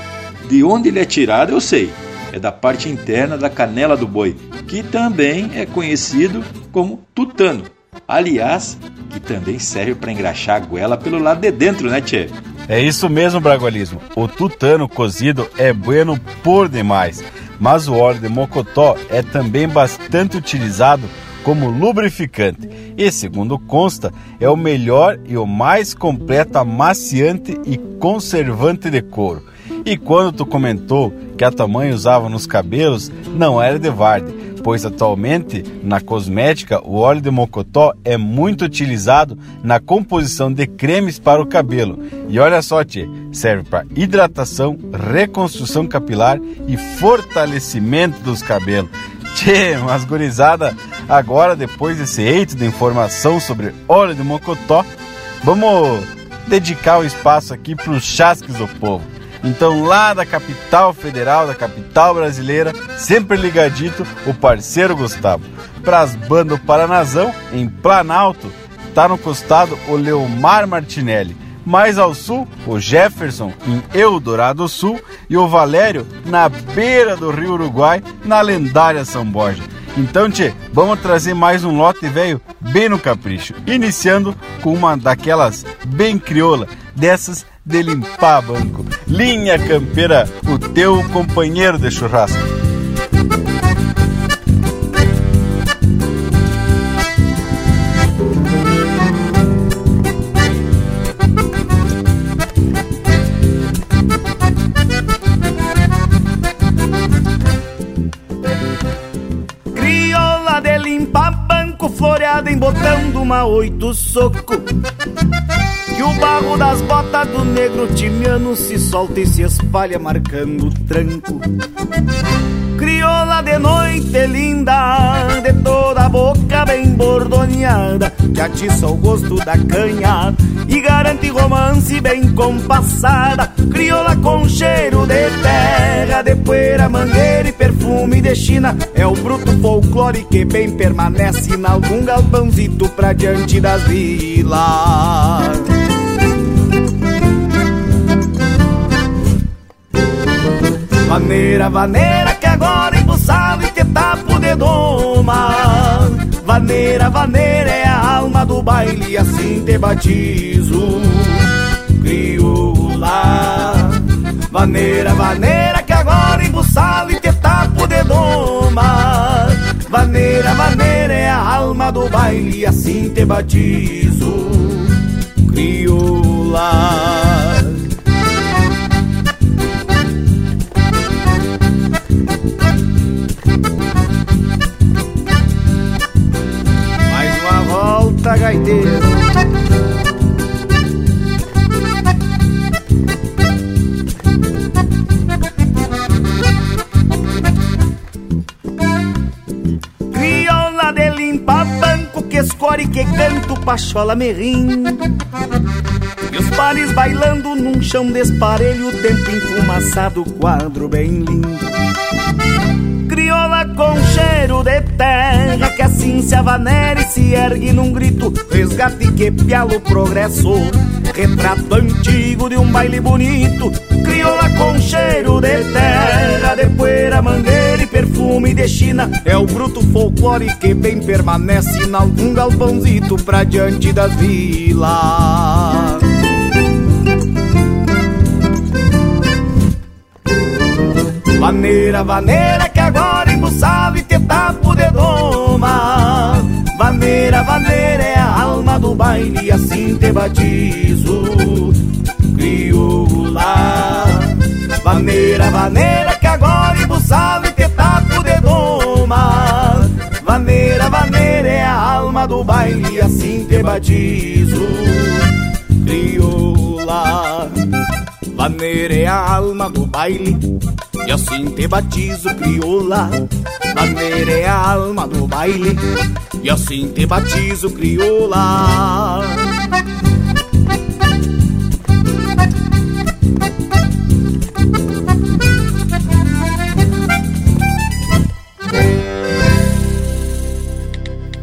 De onde ele é tirado, eu sei. É da parte interna da canela do boi, que também é conhecido como tutano. Aliás, que também serve para engraxar a goela pelo lado de dentro, né, Tchê? É isso mesmo, Bragualismo. O tutano cozido é bueno por demais, mas o óleo de mocotó é também bastante utilizado como lubrificante e, segundo consta, é o melhor e o mais completo amaciante e conservante de couro. E quando tu comentou que a tua mãe usava nos cabelos, não era de Varde, pois atualmente na cosmética o óleo de mocotó é muito utilizado na composição de cremes para o cabelo. E olha só, tchê, serve para hidratação, reconstrução capilar e fortalecimento dos cabelos. Tchê, mas gurizada, agora depois desse eito de informação sobre óleo de mocotó, vamos dedicar o espaço aqui para os chasques do povo. Então, lá da capital federal, da capital brasileira, sempre ligadito, o parceiro Gustavo. Para as bandas Paranazão, em Planalto, tá no costado o Leomar Martinelli. Mais ao sul, o Jefferson, em Eldorado Sul, e o Valério, na beira do Rio Uruguai, na lendária São Borja. Então, tchê, vamos trazer mais um lote velho bem no capricho. Iniciando com uma daquelas bem crioula, dessas de limpar banco. Linha Campeira, o teu companheiro de churrasco. floreada em botão de uma oito soco Que o barro das botas do negro timiano se solta e se espalha marcando o tranco. Crioula de noite linda, de toda a boca bem bordoneada Que atiça o gosto da canha e garante romance bem compassada. Crioula com cheiro de terra, de poeira, mangueira e perfume de China. É o bruto folclore que bem permanece em algum galpãozito pra diante das vilas Vaneira, vaneira que agora embuçado e te tapo de doma Vaneira, vaneira é a alma do baile assim te batizo. Crioula Vaneira, vaneira que agora embuçado e te tapo de doma Vaneira, vaneira é a alma do baile assim te batizo. Crioula que canto pachola merrim. E os pares bailando num chão desparelho Tempo enfumaçado, quadro bem lindo. Crioula com cheiro de terra Que assim se avanera e se ergue num grito Resgate que pialo progresso. Retrato antigo de um baile bonito Crioula com cheiro de terra De poeira, mangueira e perfume de China. É o bruto folclore que bem permanece Em algum galpãozito pra diante das vilas Vaneira, vaneira que agora embuçado e te tapo de doma. Vaneira, vaneira é a alma do baile assim te batizo Crioula Vaneira, vaneira que agora embuçado e te tapo de doma. Vaneira, vaneira é a alma do baile assim te batizo. Crioula Vaneira é a alma do baile e assim te batizo, crioula. Maneira é a alma do baile E assim te batizo, crioula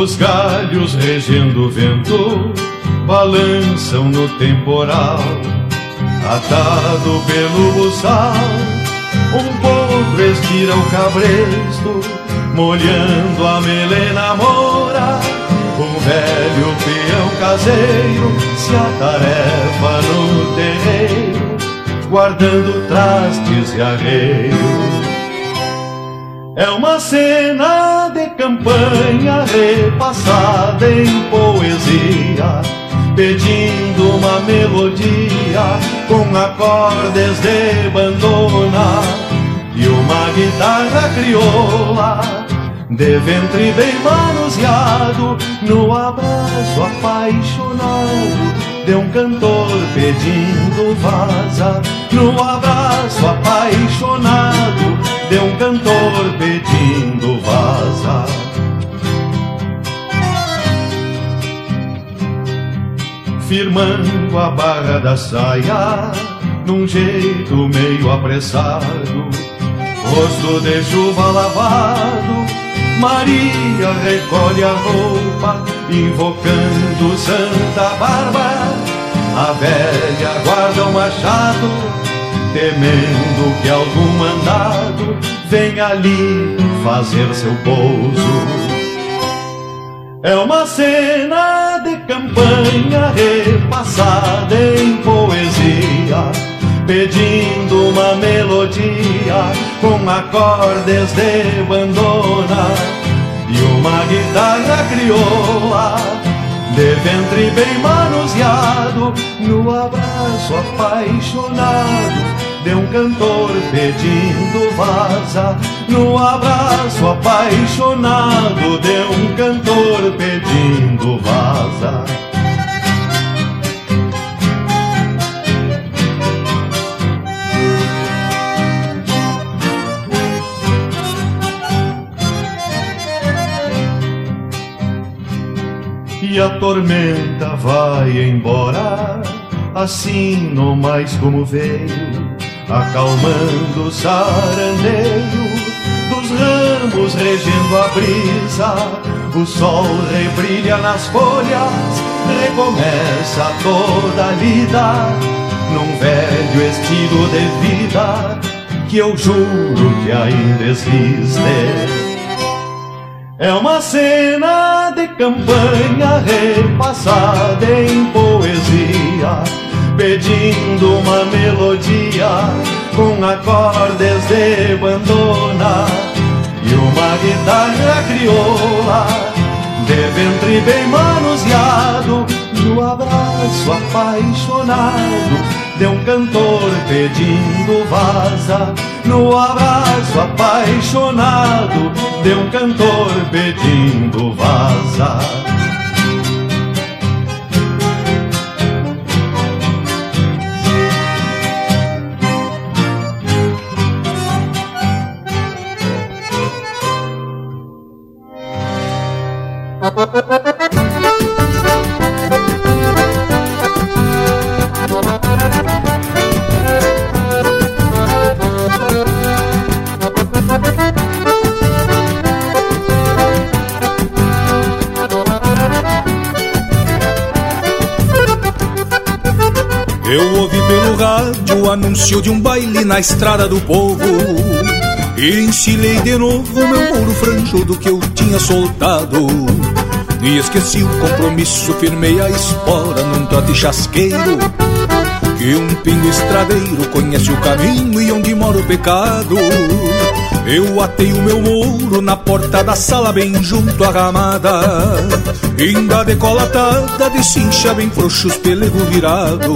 Os galhos regendo o vento balançam no temporal, atado pelo buçal. Um povo estira o cabresto, molhando a melena mora. Um velho peão caseiro se atarefa no terreiro, guardando trastes e arreios. É uma cena campanha repassada em poesia, pedindo uma melodia com acordes de bandona. E uma guitarra crioula de ventre bem manuseado no abraço apaixonado de um cantor pedindo vaza no abraço apaixonado de um cantor pedindo vaza. Firmando a barra da saia, num jeito meio apressado, rosto de chuva lavado, Maria recolhe a roupa, invocando Santa Bárbara. A velha guarda o machado, temendo que algum mandado venha ali fazer seu pouso. É uma cena de campanha repassada em poesia, pedindo uma melodia com acordes de bandona e uma guitarra crioula de ventre bem manuseado no abraço apaixonado de um cantor pedindo vaza. No abraço apaixonado de um cantor pedindo vaza E a tormenta vai embora, assim no mais como veio, acalmando o sarandeio dos ramos regendo a brisa. O sol rebrilha nas folhas, recomeça toda a lida, num velho estilo de vida que eu juro que ainda existe. É uma cena de campanha repassada em poesia, pedindo uma melodia com acordes de bandona e uma guitarra crioula de ventre bem manuseado no abraço apaixonado de um cantor pedindo vaza no abraço apaixonado de um cantor pedindo vaza. Anúncio de um baile na estrada do povo. E de novo meu mouro franjudo que eu tinha soltado. E esqueci o compromisso, firmei a espora num trote chasqueiro. Que um pingo estradeiro conhece o caminho e onde mora o pecado. Eu atei o meu mouro na porta da sala bem junto à ramada. Ainda decolatada de cincha bem frouxo os pelego virado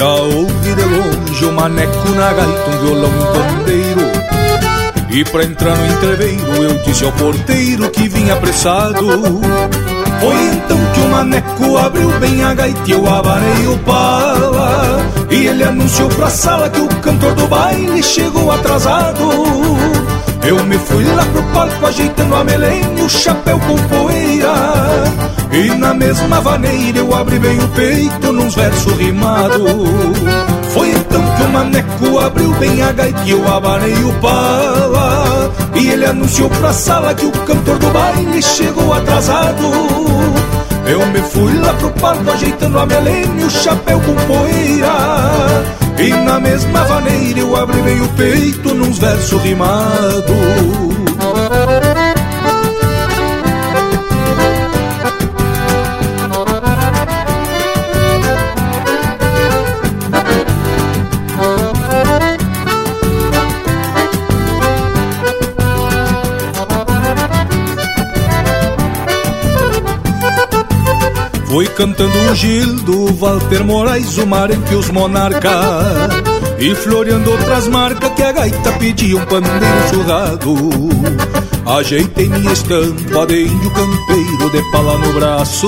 Já ouvi de longe o maneco na gaita, um violão um E pra entrar no entreveiro eu disse ao porteiro que vinha apressado. Foi então que o maneco abriu bem a gaita e eu abanei o pala. E ele anunciou pra sala que o cantor do baile chegou atrasado Eu me fui lá pro palco ajeitando a melém e o chapéu com poeira. E na mesma vaneira eu abri bem o peito nos versos rimados. Foi então que o maneco abriu bem a gaita e eu abanei o pala. E ele anunciou pra sala que o cantor do baile chegou atrasado. Eu me fui lá pro palco ajeitando a melena e o chapéu com poeira E na mesma vaneira eu abri bem o peito nos versos rimados Foi cantando o Gildo, Walter Moraes, o Marenque e os Monarca E floreando outras marcas que a gaita pedia um pandeiro churrado Ajeitei minha estampa de índio campeiro de pala no braço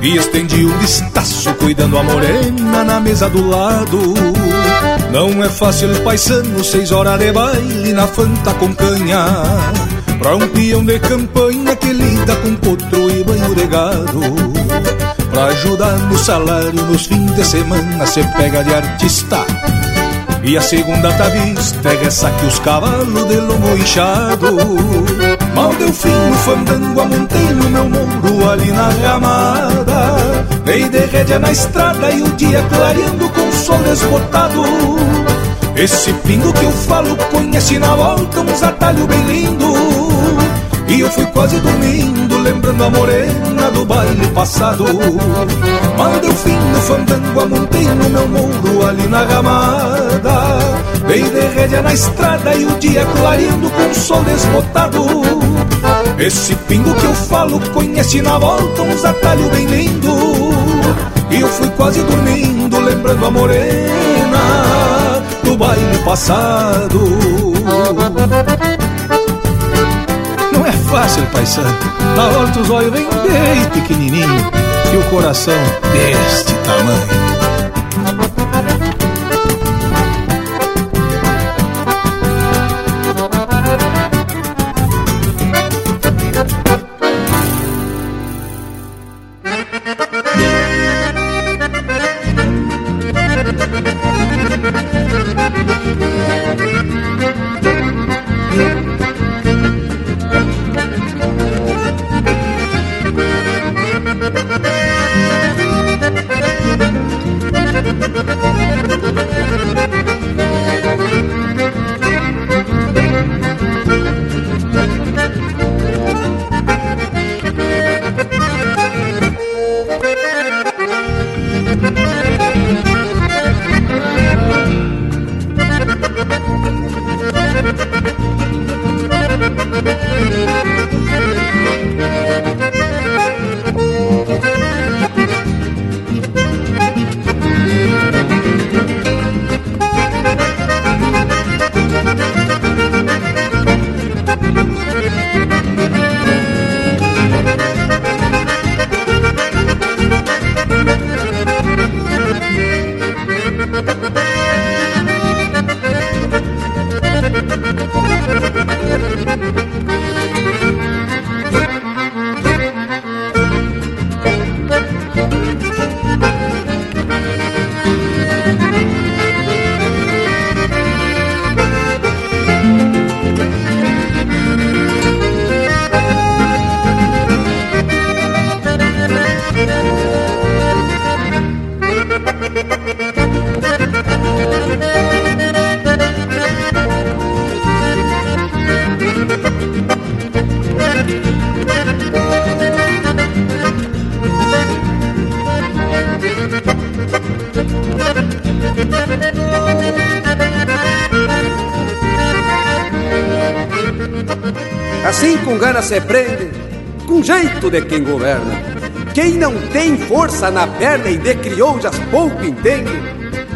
E estendi um vistaço cuidando a morena na mesa do lado. Não é fácil paisano, seis horas de baile na fanta com canha Pra um peão de campanha que lida com potro e banho de gado Pra ajudar no salário nos fins de semana se pega de artista. E a segunda tá vista é essa que os cavalos de lomo inchado. Mal deu fim no fandango, amontei no meu muro ali na ramada. Dei de rédea na estrada e o dia clareando com o sol desbotado. Esse pingo que eu falo conhece na volta uns atalhos bem lindo. E eu fui quase dormindo, lembrando a morena do baile passado. Mal deu fim no fandango, amontei no meu muro ali na ramada. Dei de rédea na estrada e o dia clareando com o sol desbotado. Esse pingo que eu falo conhece na volta uns atalhos bem lindo. E eu fui quase dormindo lembrando a morena do baile passado Fácil, paisano Na volta os olhos vêm bem pequenininho E o coração deste tamanho quem governa. Quem não tem força na perna e de crioujas pouco entende,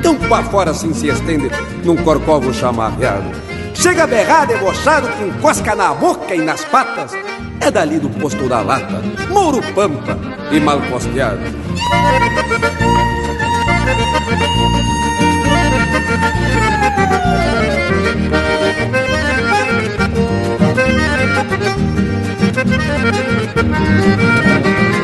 tão pra fora assim se estende num corcovo chamarreado. Chega a berrar debochado com cosca na boca e nas patas, é dali do posto da lata, Mouro Pampa e mal costeado. Thank you.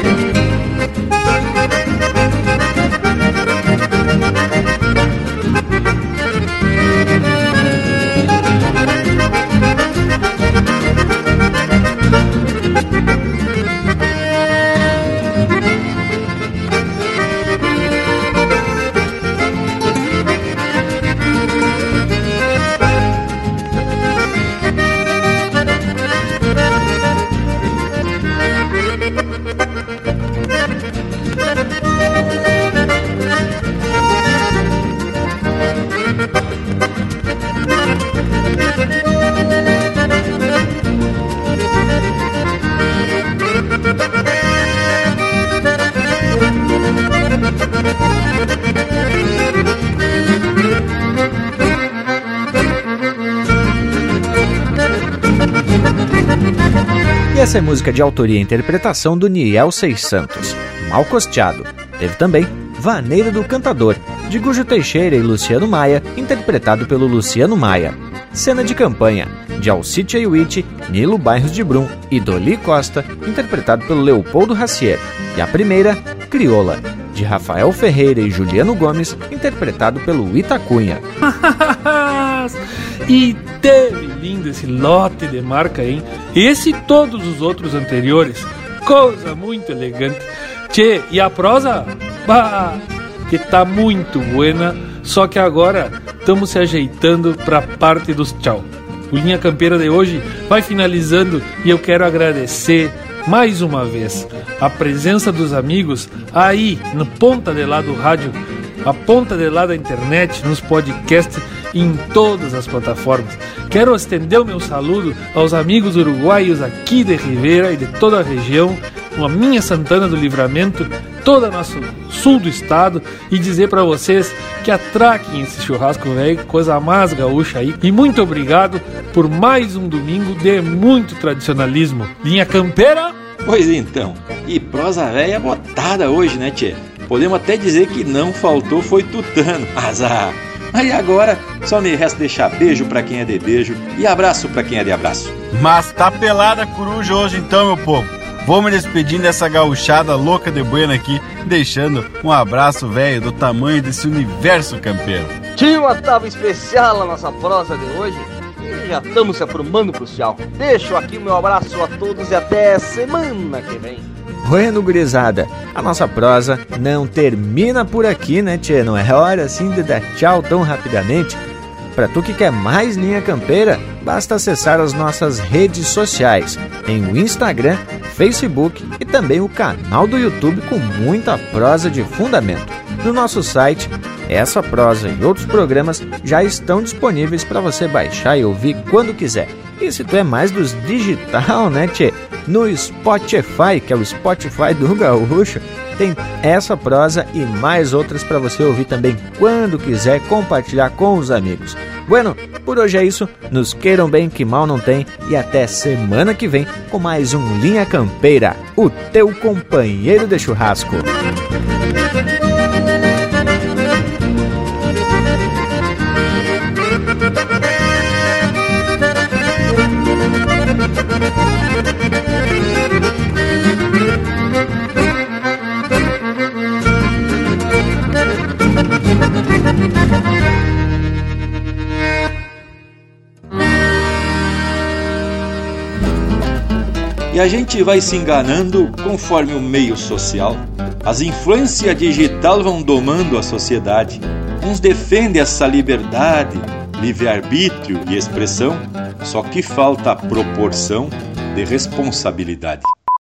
Essa é música de autoria e interpretação do Niel Seis Santos, Mal Costeado. Teve também Vaneira do Cantador, de Gujo Teixeira e Luciano Maia, interpretado pelo Luciano Maia. Cena de campanha, de Alcite Ayuite, Nilo Bairros de Brum e Doli Costa, interpretado pelo Leopoldo Racier. E a primeira, Crioula, de Rafael Ferreira e Juliano Gomes, interpretado pelo Itacunha. e teve lindo esse lote de marca, hein? Esse e todos os outros anteriores. Coisa muito elegante. Tchê, e a prosa? Bah, que tá muito buena, só que agora estamos se ajeitando para a parte dos tchau. O Linha Campeira de hoje vai finalizando e eu quero agradecer mais uma vez a presença dos amigos aí no ponta de lá do rádio, a ponta de lá da internet, nos podcasts em todas as plataformas. Quero estender o meu saludo aos amigos uruguaios aqui de Ribeira e de toda a região a minha Santana do Livramento, toda nosso sul do estado e dizer para vocês que atraquem esse churrasco velho, coisa mais gaúcha aí. E muito obrigado por mais um domingo de muito tradicionalismo. Linha Campeira? Pois então, e prosa velha botada hoje, né, Tchê? Podemos até dizer que não faltou foi tutano. Azar! Aí agora só me resta deixar beijo para quem é de beijo e abraço para quem é de abraço. Mas tá pelada a coruja hoje então, meu povo. Vou me despedindo dessa gauchada louca de buena aqui, deixando um abraço velho do tamanho desse universo campeiro. Tinha uma tábua especial a nossa prosa de hoje e já estamos se aprumando pro tchau. Deixo aqui o meu abraço a todos e até semana que vem. Bueno, gurizada, a nossa prosa não termina por aqui, né, tchê? Não é hora assim de dar tchau tão rapidamente. Para tu que quer mais linha campeira, basta acessar as nossas redes sociais em o Instagram, Facebook e também o canal do YouTube com muita prosa de fundamento. No nosso site, essa prosa e outros programas já estão disponíveis para você baixar e ouvir quando quiser. E se tu é mais dos digital, né, tchê? No Spotify, que é o Spotify do Gaúcho, tem essa prosa e mais outras para você ouvir também quando quiser compartilhar com os amigos. Bueno, por hoje é isso. Nos queiram bem que mal não tem e até semana que vem com mais um Linha Campeira, o teu companheiro de churrasco. E a gente vai se enganando conforme o meio social. As influências digital vão domando a sociedade. Uns defendem essa liberdade, livre-arbítrio e expressão, só que falta a proporção de responsabilidade.